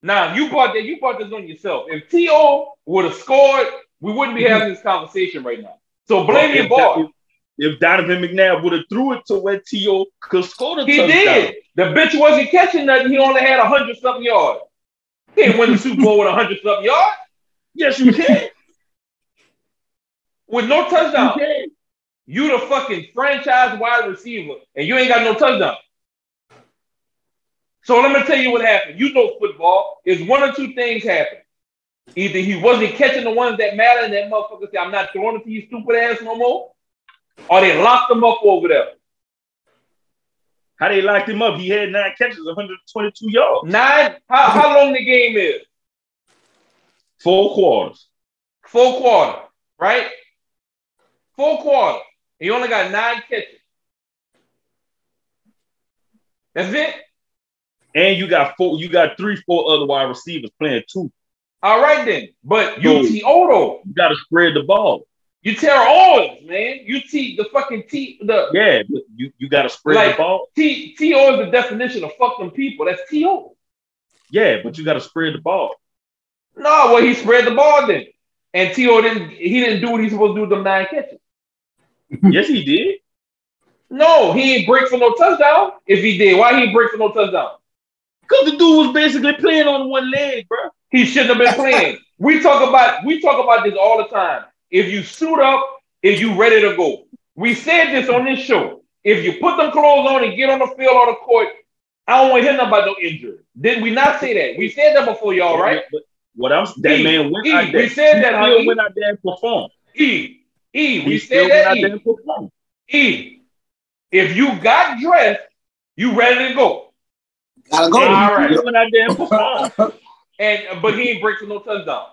Now you brought that you brought this on yourself. If To would have scored, we wouldn't be having this conversation right now. So blame your If- boy. If Donovan McNabb would have threw it to where T.O. could score the He touchdown. did. The bitch wasn't catching nothing. He only had 100 something yards. He didn't win the Super Bowl with 100 something yards. Yes, you can. with no touchdown. You the fucking franchise wide receiver, and you ain't got no touchdown. So let me tell you what happened. You know football is one or two things happen. Either he wasn't catching the ones that matter, and that motherfucker said, "I'm not throwing it to you, stupid ass, no more," or they locked him up over there. How they locked him up? He had nine catches, 122 yards, Nine. How, how long the game is? four quarters. Four quarter, right? Four quarter. He only got nine catches. That's it. And you got four, you got three, four other wide receivers playing two. All right then. But you No. Odo. You got to spread the ball. You Terrell Owens, man. You T the fucking T the Yeah, you, you got to spread Like- the ball. T T O is the definition of fucking people. That's T O. Yeah, but you got to spread the ball. No, well he spread the ball then. And T O didn't he didn't do what he's supposed to do with them nine catches. yes, he did. No, he ain't break for no touchdown. If he did, why he ain't break for no touchdown? Because the dude was basically playing on one leg, bro. He shouldn't have been playing. we talk about we talk about this all the time. If you suit up, if you ready to go. We said this on this show. If you put them clothes on and get on the field or the court, I don't want to hear nothing about no injury. Did we not say that? We said that before, y'all, right? But what I'm that E, man went E, out there. we said He that, huh, still went out there and performed. E, E, we He still said went that. out there E, and performed. E, if you got dressed, you ready to go. Gotta go. And he All right. still went out there and performed. And but he ain't breaking for no touchdown.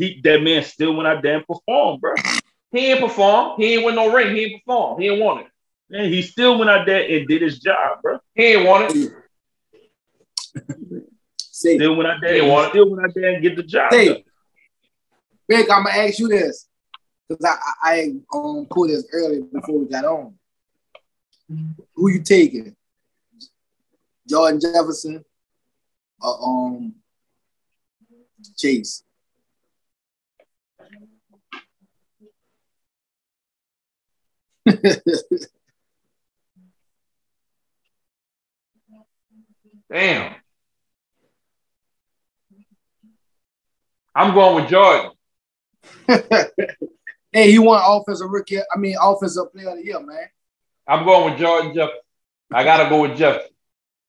He that man still went out there and performed, bro. He ain't perform. He ain't win no ring. He ain't perform. He ain't want it. Man, he still went out there and did his job, bro. He ain't want it. Say, Still went out there. He He won it. still went out there and get the job. Hey. done. Big, I'm gonna ask you this because I I, I um pulled this earlier before we got on. Who you taking? Jordan Jefferson or um Chase? Damn. I'm going with Jordan. hey, he won offensive rookie. I mean, offensive player of the year, man. I'm going with Jordan Jeff. I gotta go with Jefferson.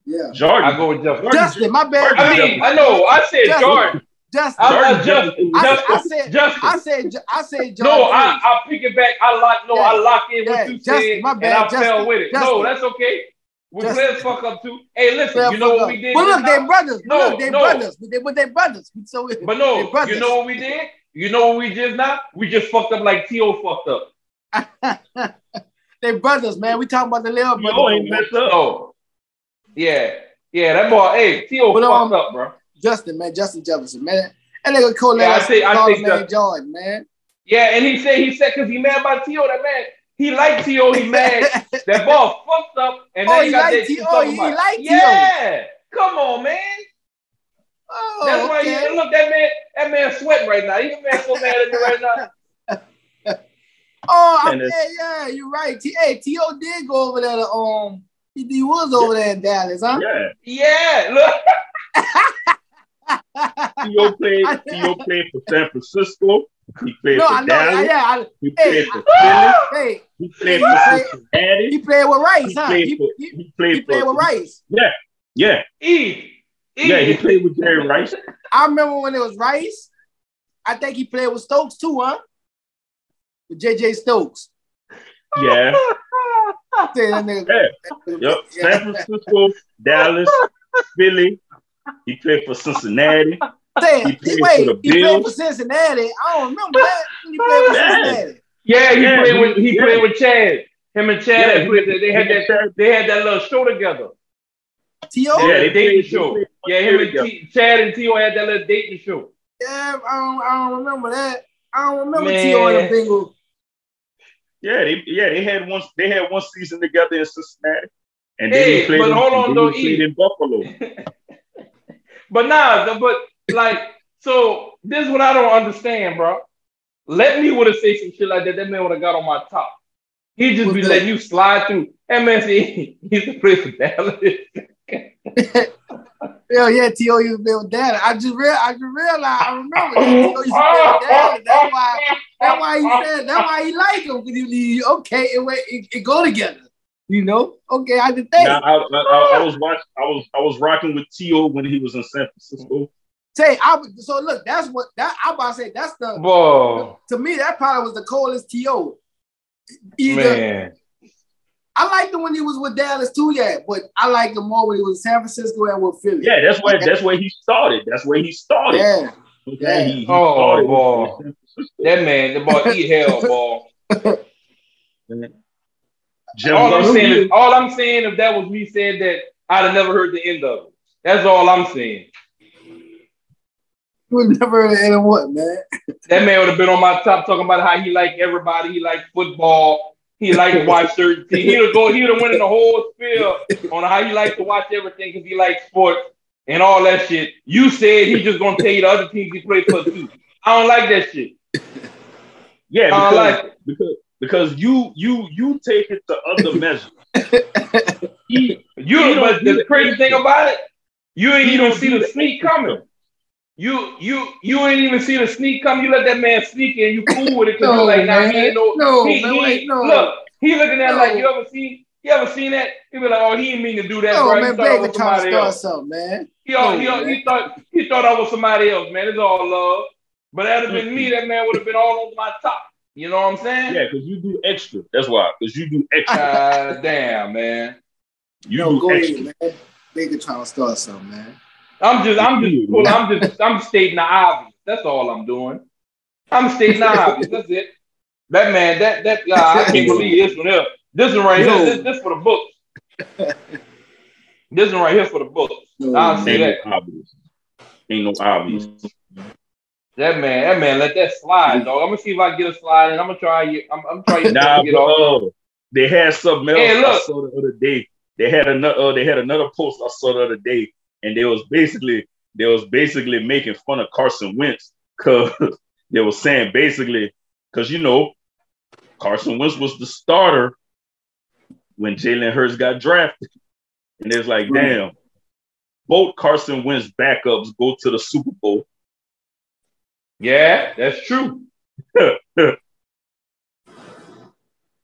Yeah. Jordan. I go with Jefferson. Justin, my bad. I mean, I know. I said Justin. Jordan. Justin. I'm Jordan Justin. I, I said, Justin. I said, I said, Jordan. no, I, I pick it back. I lock. No, Yeah. I lock in what Yeah, you Justin, said, my and bad, I Justin, fell with it. No, that's okay. We Justin. players fuck up too. Hey, listen. Fair you know what up. we did? But look, they now? brothers. No, look, they no. brothers. But they, but they brothers. So But they no, brothers. you know what we did? You know what we just now? We just fucked up like T.O. fucked up. they brothers, man. We talking about the little You brother. ain't up. No. Yeah. Yeah, that boy, hey, T.O. But, fucked um, up, bro. Justin, man. Justin Jefferson, man. That nigga cool Yeah, I ass think- I call think him man Jordan, man. Yeah, and he said he said because he mad about T.O. That man, he liked T.O. He mad. that ball fucked up, and Oh, then he he got like that T.O., he liked like T.O.. Yeah, come on, man. Oh, That's why okay. you look that man. That man sweating right now. He man so mad at me right now. Oh, I, And yeah, yeah, you're right. T- hey, T.O. did go over there to um. He, he was over there in Dallas, huh? Yeah. Yeah, look. T.O. played, T.O. played for San Francisco. He played no, for I know. Dallas. Yeah, I, He Hey, played for Philly. hey, He played he for played- Cincinnati. he played with Rice, He huh? played He, for. he, He played he played for. with Rice. Yeah, E. E. yeah. He played with Jerry Rice. I remember when it was Rice. I think he played with Stokes too, huh? With JJ Stokes. Yeah. I tell that nigga. Yeah. Yep. San Francisco, Dallas, Philly. He played for Cincinnati. Damn, He played wait, for the he played for Cincinnati. I don't remember that. He played for Yeah. Cincinnati. Yeah, he Yeah, played with he yeah. played with Chad. Him and Chad Yeah, had they had that they had that little show together. T.O. They Yeah, had they a dating show. played Yeah, one him and. T, Chad and T.O. had that little dating show. Yeah, I don't, I don't remember that. I don't remember T.O. and the Bengals. Yeah, they yeah they had one they had one season together in Cincinnati, and then he played. but in, hold on, and then though, he played E. in Buffalo. But nah, but like, so this is what I don't understand, bro. Let me would have said some shit like that. That man would have got on my top. He just be What's letting you slide through. That man said he used to play for Dallas. Hell yeah, T.O. used to be with Dallas. I just real I just realized I remember that T.O. used to be with Dallas. That's why that's why he said that's why he liked him. Because okay, it, went- it, it go together. You know? Okay, I did think. Now, I, I, I, I was watching. I was I was rocking with T.O. when he was in San Francisco. Say I would- so look, that's what that I'm about to say. That's the Boy, to me, that probably was the coldest T.O. Either man. I liked him when he was with Dallas too, yeah, but I liked him more when he was in San Francisco and with Philly. Yeah, that's where that's where he started. That's where he started. Yeah. Okay, Yeah. He, he Oh, started boy. with San Francisco. That man, the boy eat hell, boy. Jim All I'm saying is, all I'm saying, if that was me saying that, I'd have never heard the end of it. That's all I'm saying. You would never heard the end of what, man. That man would have been on my top talking about how he liked everybody. He liked football. He liked to watch certain teams. He would go. He would have went in the whole spiel on how he liked to watch everything because he liked sports and all that shit. You said he just gonna tell you the other teams he played for too. I don't like that shit. Yeah, I don't because, like it. because because you you you take it to other measures. He, You, He but the that. crazy thing about it, you ain't He even don't see the sneak coming. You you you ain't even see the sneak come. You let that man sneak in. You cool with it because No, you like, nah, man. he ain't no. No, he, man, he, wait, no. Look, he looking at it like you ever see. You ever seen that? He be like, oh, he didn't mean to do that, No, bro. He man, thought I Baker was trying to somebody start else. something, man. He, all, No, he, all, man. he thought he thought I was somebody else, man. It's all love. But that'd have been me. That man would have been all over my top. You know what I'm saying? yeah, because you do extra. That's why. Because you do extra. God damn, man. You no, do go extra. ahead, man. Baker trying to start something, man. I'm just, I'm just, You, cool. man. I'm just, I'm stating the obvious. That's all I'm doing. I'm stating the obvious. That's it. That man, that that guy, I can't believe this one here. This one right No. here, this, this for the books. this one right here for the books. No, I'll say Ain't that. no obvious. Ain't no obvious. That man, that man, let that slide, dog. I'm gonna see if I can get a slide, and I'm gonna try. I'm, I'm trying to Nah, get off. but, uh, they had something else Hey, I saw the other day. They had another. Uh, they had another post I saw the other day, and they was basically they was basically making fun of Carson Wentz because they was saying basically because you know Carson Wentz was the starter when Jalen Hurts got drafted, and it's like damn, both Carson Wentz backups go to the Super Bowl. Yeah, that's true.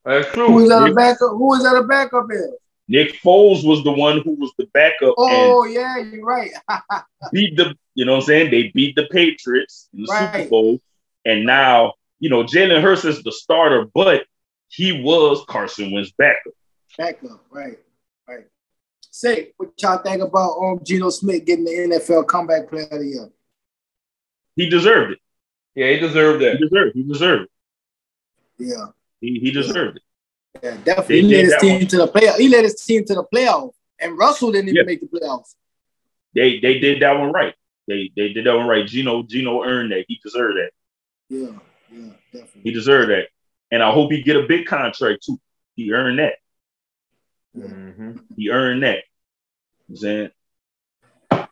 That's true. Who is that a backup? Who is that a backup is? Nick Foles was the one who was the backup Oh yeah, you're right. beat the, you know what I'm saying? They beat the Patriots in the Super Bowl. And now, you know, Jalen Hurts is the starter, but he was Carson Wentz backup. backup, right, right. Say what y'all think about um Geno Smith getting the NFL comeback player of the year? He deserved it. Yeah, he deserved that. He deserved. He deserved it. Yeah, He, he deserved it. yeah, definitely. They He led his team one. to the play. He led his team to the playoff, and Russell didn't even Yeah. make the playoffs. They they did that one right. They they did that one right. Geno Geno earned that. He deserved that. Yeah, yeah, definitely. He deserved that. And I hope he get a big contract too. He earned that. Mhm. He earned that. You know what I'm saying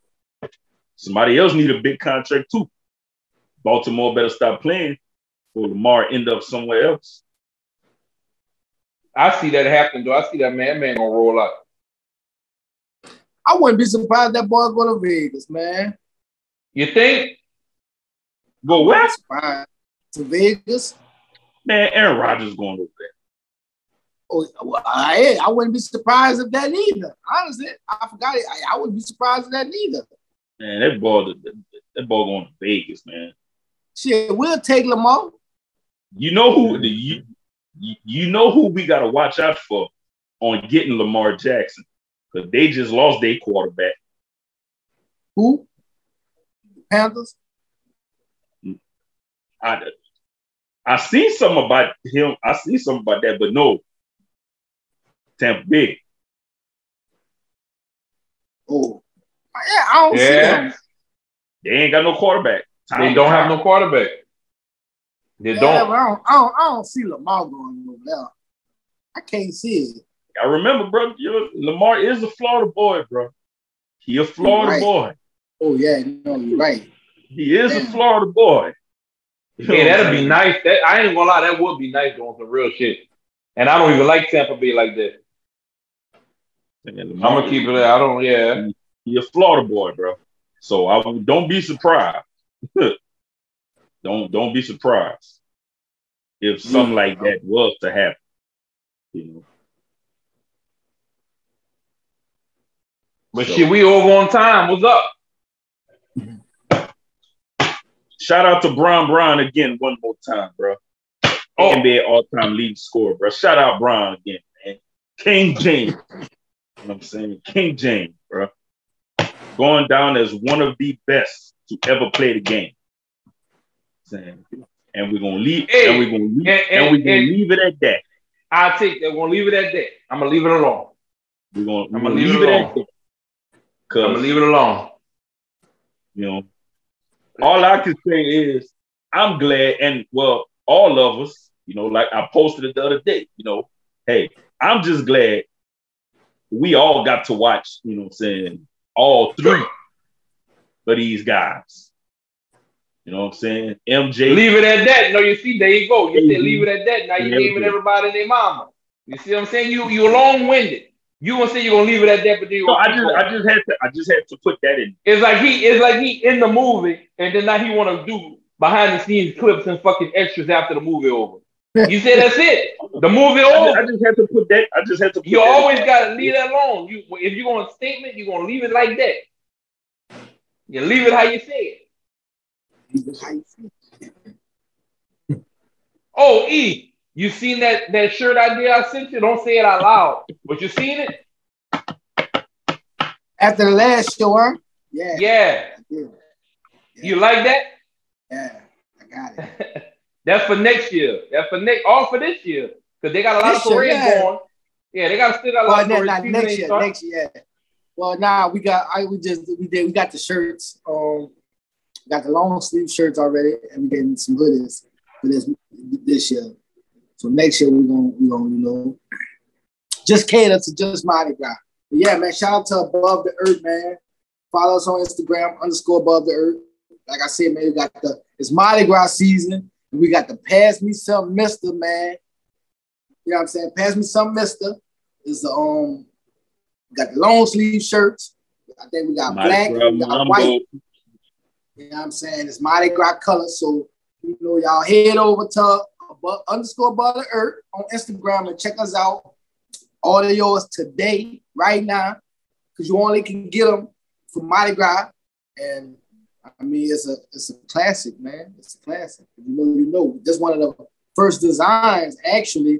somebody else need a big contract too. Baltimore better stop playing, or Lamar end up somewhere else. I see that happen, though. I see that man. Man gonna roll out. I wouldn't be surprised that boy go to Vegas, man. You think? Go where? Surprised. To Vegas. Man, Aaron Rodgers going over there. Oh, well, I, I wouldn't be surprised if that either. Honestly, I forgot it. I, I wouldn't be surprised if that either. Man, that ball, that, that ball going to Vegas, man. Shit, we'll take Lamar. You know who the you, you- you know who we got to watch out for on getting Lamar Jackson because they just lost their quarterback. Who? Panthers. I I see something about him. I see something about that, but no, Tampa Bay. Oh, yeah, I don't see Yeah. them. They ain't got no quarterback. They don't have no quarterback. They Yeah, don't. I don't, I don't. I don't see Lamar going over there. I can't see it. I remember, bro. Lamar is a Florida boy, bro. He a Florida Right. boy. Oh yeah, no, you're right. He is a Florida boy. You know Hey, that'd be nice. That I ain't gonna lie, that would be nice doing some real shit. And I don't even like Tampa Bay like that. Yeah, I'm gonna keep it. I don't. Yeah. He a Florida boy, bro. So I don't be surprised. don't don't be surprised if something hmm. like that was to happen. You know. But so, shit, we over on time. What's up? Shout out to Bron Bron again one more time, bro. Oh. NBA all-time leading scorer, bro. Shout out Bron again, man. King James. you know what I'm saying? King James, bro. Going down as one of the best to ever play the game. And we're gonna leave, hey, and we're gonna leave, and, and, and we're gonna leave it at that. I'll take that. We're gonna leave it at that. I'm gonna leave it alone. We're gonna, we're I'm gonna leave, leave it, alone. at that. I'm gonna leave it alone. You know, all I can say is I'm glad, and well, all of us, you know, like I posted it the other day, you know, hey, I'm just glad we all got to watch, you know I'm saying, all three of these guys. You know what I'm saying? MJ. Leave it at that. No, you see, there you go. You said leave it at that. Now you're naming everybody their mama. You see what I'm saying? You you long-winded. You gonna say you're gonna leave it at that, but you no, I just I just had to I just had to put that in. It's like he it's like he in the movie, and then now he wanna do behind the scenes clips and fucking extras after the movie over. You say that's it. The movie over. I just, I just had to put that. I just had to. you always gotta leave that alone. You if you're gonna statement, you're gonna leave it like that. You leave it how you say it. Oh, E, you seen that that shirt idea I sent you? Don't say it out loud, but you seen it after the last show, huh? Yeah. Yeah. yeah. You like that? Yeah, I got it. That's for next year. That's for next, all for this year, because they got a lot this of parades yeah. going. Yeah, they got still got a lot well, of parades. next year, next year. Well, now nah, we got. I we just we did we got the shirts. Um, got the long sleeve shirts already, and we getting some hoodies for this this year. So next year we're gonna we gonna you know just cater to just Mardi Gras. But yeah, man. Shout out to Above the Earth, man. Follow us on Instagram underscore Above the Earth. Like I said, man, we got the it's Mardi Gras season. We got the Pass Me Some Mister, man. You know what I'm saying? Pass Me Some Mister is the um got the long sleeve shirts. I think we got Mardi black, Gras we got white. You know what I'm saying? It's Mardi Gras color. So you know, y'all head over to above, underscore above the earth on Instagram and check us out. Order yours today, right now, because you only can get them from Mardi Gras. And I mean, it's a it's a classic, man. It's a classic. You know, you know. Just one of the first designs, actually,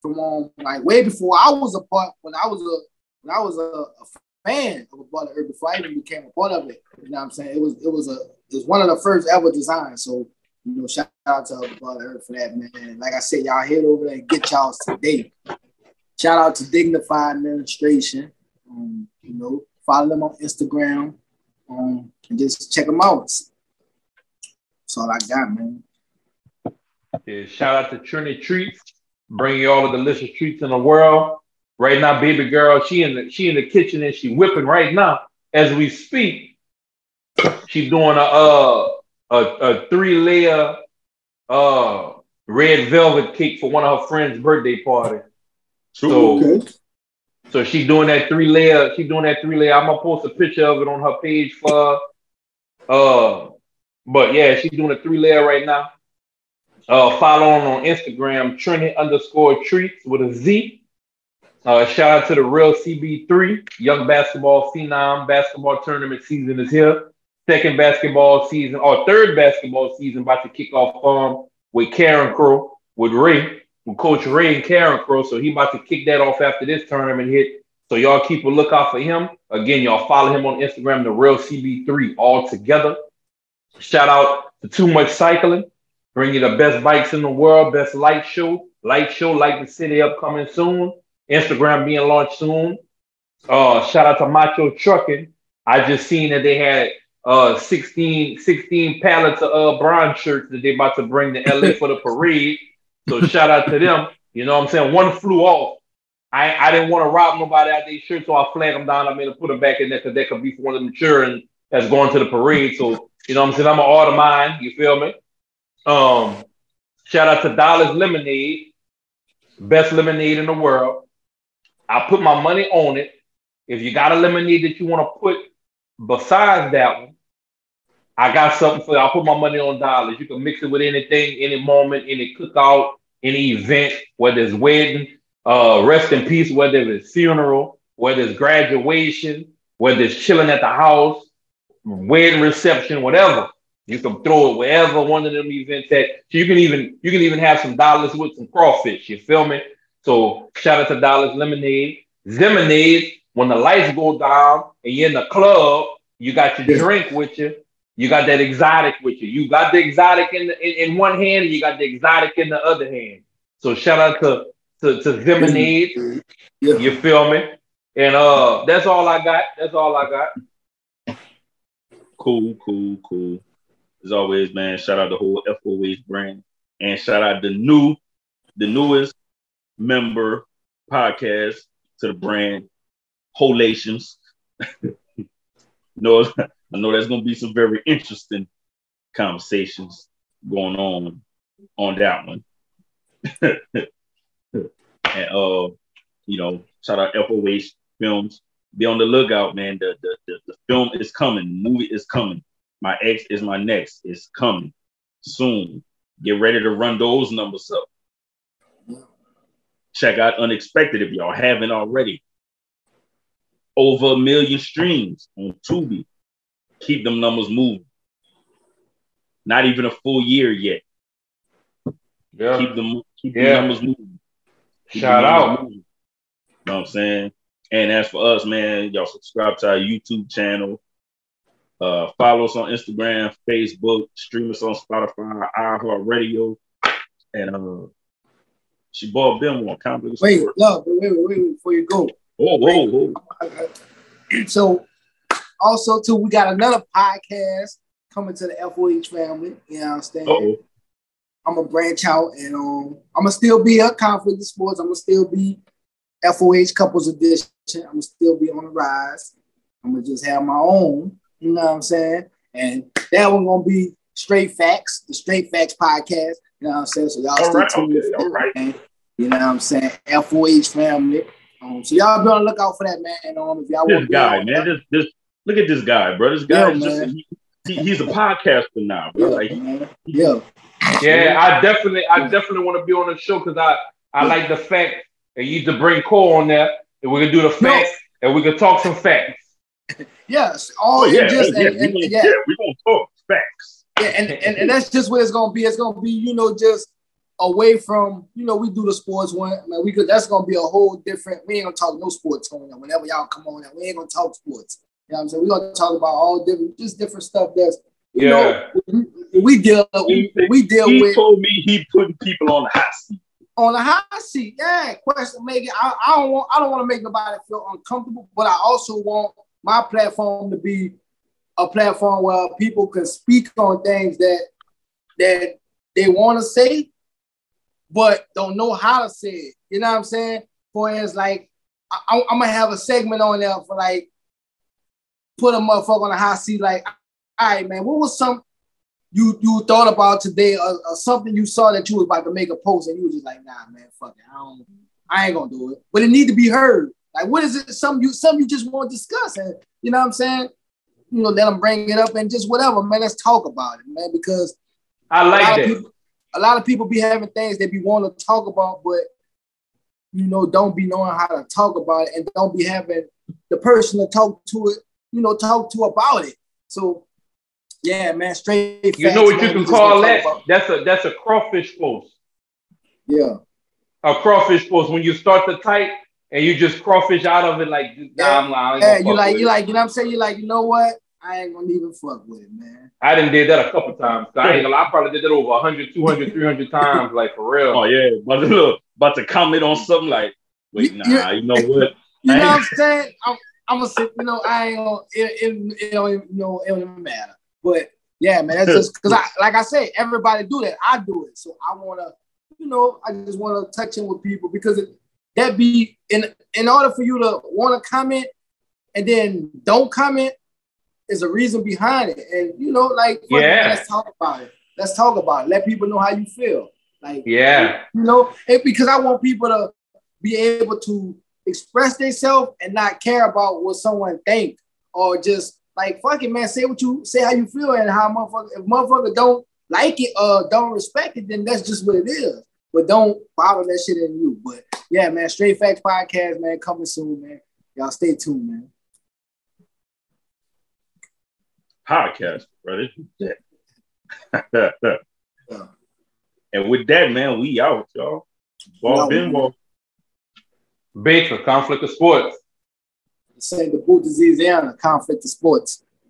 from um, like way before I was a part. When I was a I was a, a fan of a Brother Earth before I even became a part of it. You know what I'm saying? It was it was a it was one of the first ever designs. So you know, shout out to Brother Earth for that, man. Like I said, y'all head over there and get y'all today. Shout out to Dignified Administration. Um, you know, follow them on Instagram. Um, and just check them out. That's all I got, man. Yeah, shout out to Trini Treats, bringing you all the delicious treats in the world. Right now, baby girl, she in the she in the kitchen and she whipping right now as we speak. She's doing a uh, a, a three layer uh red velvet cake for one of her friends' birthday party. So, okay. so she's doing that three layer. She's doing that three layer. I'm gonna post a picture of it on her page for uh, but yeah, she's doing a three layer right now. Uh, follow on on Instagram, Trini underscore treats with a Z. Uh, shout out to the real CB3, young basketball phenom. Basketball tournament season is here. Second basketball season, or third basketball season, about to kick off um, with Karen Crow, with Ray, with Coach Ray and Karen Crow. So he about to kick that off after this tournament hit. So y'all keep a lookout for him. Again, y'all follow him on Instagram, the real CB3 all together. Shout out to Too Much Cycling, bring you the best bikes in the world, best light show, light show, Light the City upcoming soon. Instagram being launched soon. Uh, shout out to Macho Trucking. I just seen that they had uh 16, 16 pallets of uh bronze shirts that they about to bring to LA for the parade. So shout out to them. You know what I'm saying? One flew off. I, I didn't want to rob nobody out their shirt, so I flagged them down. I made them put them back in there because that could be for one of the children that's going to the parade. So, you know what I'm saying? I'm to order mine. You feel me? Um, shout out to Dolly's Lemonade, best lemonade in the world. I put my money on it. If you got a lemonade that you want to put besides that one, I got something for you. I'll put my money on Dolly's. You can mix it with anything, any moment, any cookout, any event, whether it's wedding, uh, rest in peace, whether it's funeral, whether it's graduation, whether it's chilling at the house, wedding reception, whatever. You can throw it wherever one of them events at. So you can even you can even have some Dolly's with some crawfish. You feel me? So shout out to Dolly's Lemonade. Lemonade, when the lights go down and you're in the club, you got your drink with you. You got that exotic with you. You got the exotic in, the, in, in one hand and you got the exotic in the other hand. So shout out to to, to Lemonade. Yeah. You feel me? And uh that's all I got. That's all I got. Cool, cool, cool. As always, man, shout out the whole FOH brand. And shout out the new, the newest member podcast to the brand, Holations. no, I know there's gonna be some very interesting conversations going on on that one. and uh, you know, shout out FOH Films. Be on the lookout, man. The the, the, the film is coming, the movie is coming. My ex is my next. It's coming soon. Get ready to run those numbers up. Check out Unexpected if y'all haven't already. Over a million streams on Tubi. Keep them numbers moving. Not even a full year yet. Yeah. Keep them keep Yeah. the numbers moving. Keep Shout numbers out. moving. You know what I'm saying? And as for us, man, y'all subscribe to our YouTube channel. Uh, follow us on Instagram, Facebook, stream us on Spotify, iHeartRadio, and uh, she bought Ben one complex. Wait, love, wait, wait, wait, wait, before you go. whoa, whoa, whoa. So, also too, we got another podcast coming to the FOH family. You know what I'm saying? Uh-oh. I'm gonna branch out and um, I'm gonna still be a conflict of sports. I'm gonna still be FOH couples edition. I'm gonna still be on the rise. I'm gonna just have my own. You know what I'm saying? And that one gonna be straight facts, the straight facts podcast. You know what I'm saying? So y'all All stay right, tuned. okay, for all that, right. man. You know what I'm saying? FOH family. Um, so y'all be on the lookout for that, man. And um, if y'all This want to guy, man, this this look at this guy, bro. This guy Yeah, is just he, he, he's a podcaster now, bro. yeah, Like, man. yeah. Yeah, I definitely, I definitely want to be on the show because I, I like the fact that you to bring Cole on there and we can do the facts and we can talk some facts. Yes, all oh yeah, just yeah, and, we and- gonna, yeah, yeah, we gonna talk facts. And, and and that's just what it's gonna be. It's gonna be, you know, just away from, you know, we do the sports one. Man, we could. That's gonna be a whole different. We ain't gonna talk no sports on that. Whenever y'all come on, that we ain't gonna talk sports. You know what I'm saying? We're gonna talk about all different, just different stuff that's, you Yeah. know, we, we deal we, we deal He with told me he putting people on the hot seat. on the hot seat. Yeah, question make it. I, I don't want I don't want to make nobody feel uncomfortable, but I also want my platform to be a platform where people can speak on things that that they want to say, but don't know how to say it. You know what I'm saying? For instance, like I, am gonna have a segment on there for like put a motherfucker on the hot seat. Like, all right, man, what was some you you thought about today or, or something you saw that you was about to make a post and you was just like, nah, man, fuck it, I don't, I ain't gonna do it. But it need to be heard. Like, what is it? Some you some you just want to discuss, and you know what I'm saying? You know, let them bring it up and just whatever, man. Let's talk about it, man, because I like that. people, a lot of people be having things they be wanting to talk about, but you know, don't be knowing how to talk about it and don't be having the person to talk to it, you know, talk to about it. So yeah, man, straight. You facts, know what man, you can call that? That's a that's a crawfish post. Yeah. A crawfish post when you start the type and you just crawfish out of it like nah, Yeah. I'm, I ain't Yeah, gonna you fuck like with you it. like you know what I'm saying? You like, you know what? I ain't gonna even fuck with it, man. I didn't did that a couple times. I ain't gonna lie, I probably did that over 100, 200, 300 times, like for real. Oh yeah, about to look, about to comment on something like, wait, You- nah, you know what? You know what I'm saying? I'm, I'm gonna say, you know, I ain't gonna, it, it, it don't even, you know, it don't even matter. But yeah, man, that's just because I, like I say, everybody do that. I do it, so I wanna, you know, I just wanna touch in with people because it, that be in in order for you to want to comment and then don't comment is a reason behind it, and you know, like, Yeah. let's talk about it. Let's talk about it. Let people know how you feel. Like, Yeah. you know, it, because I want people to be able to express themselves and not care about what someone think or just like fuck it, man. Say what you say, how you feel, and how motherfucker. If motherfucker don't like it, uh, don't respect it, then that's just what it is. But don't bottle that shit in you. But yeah, man, Straight Facts podcast, man, coming soon, man. Y'all stay tuned, man. Podcast, brother. and with that, man, we out, y'all. Ball been ball. Baker, conflict of sports. Say the boot disease and the conflict of sports.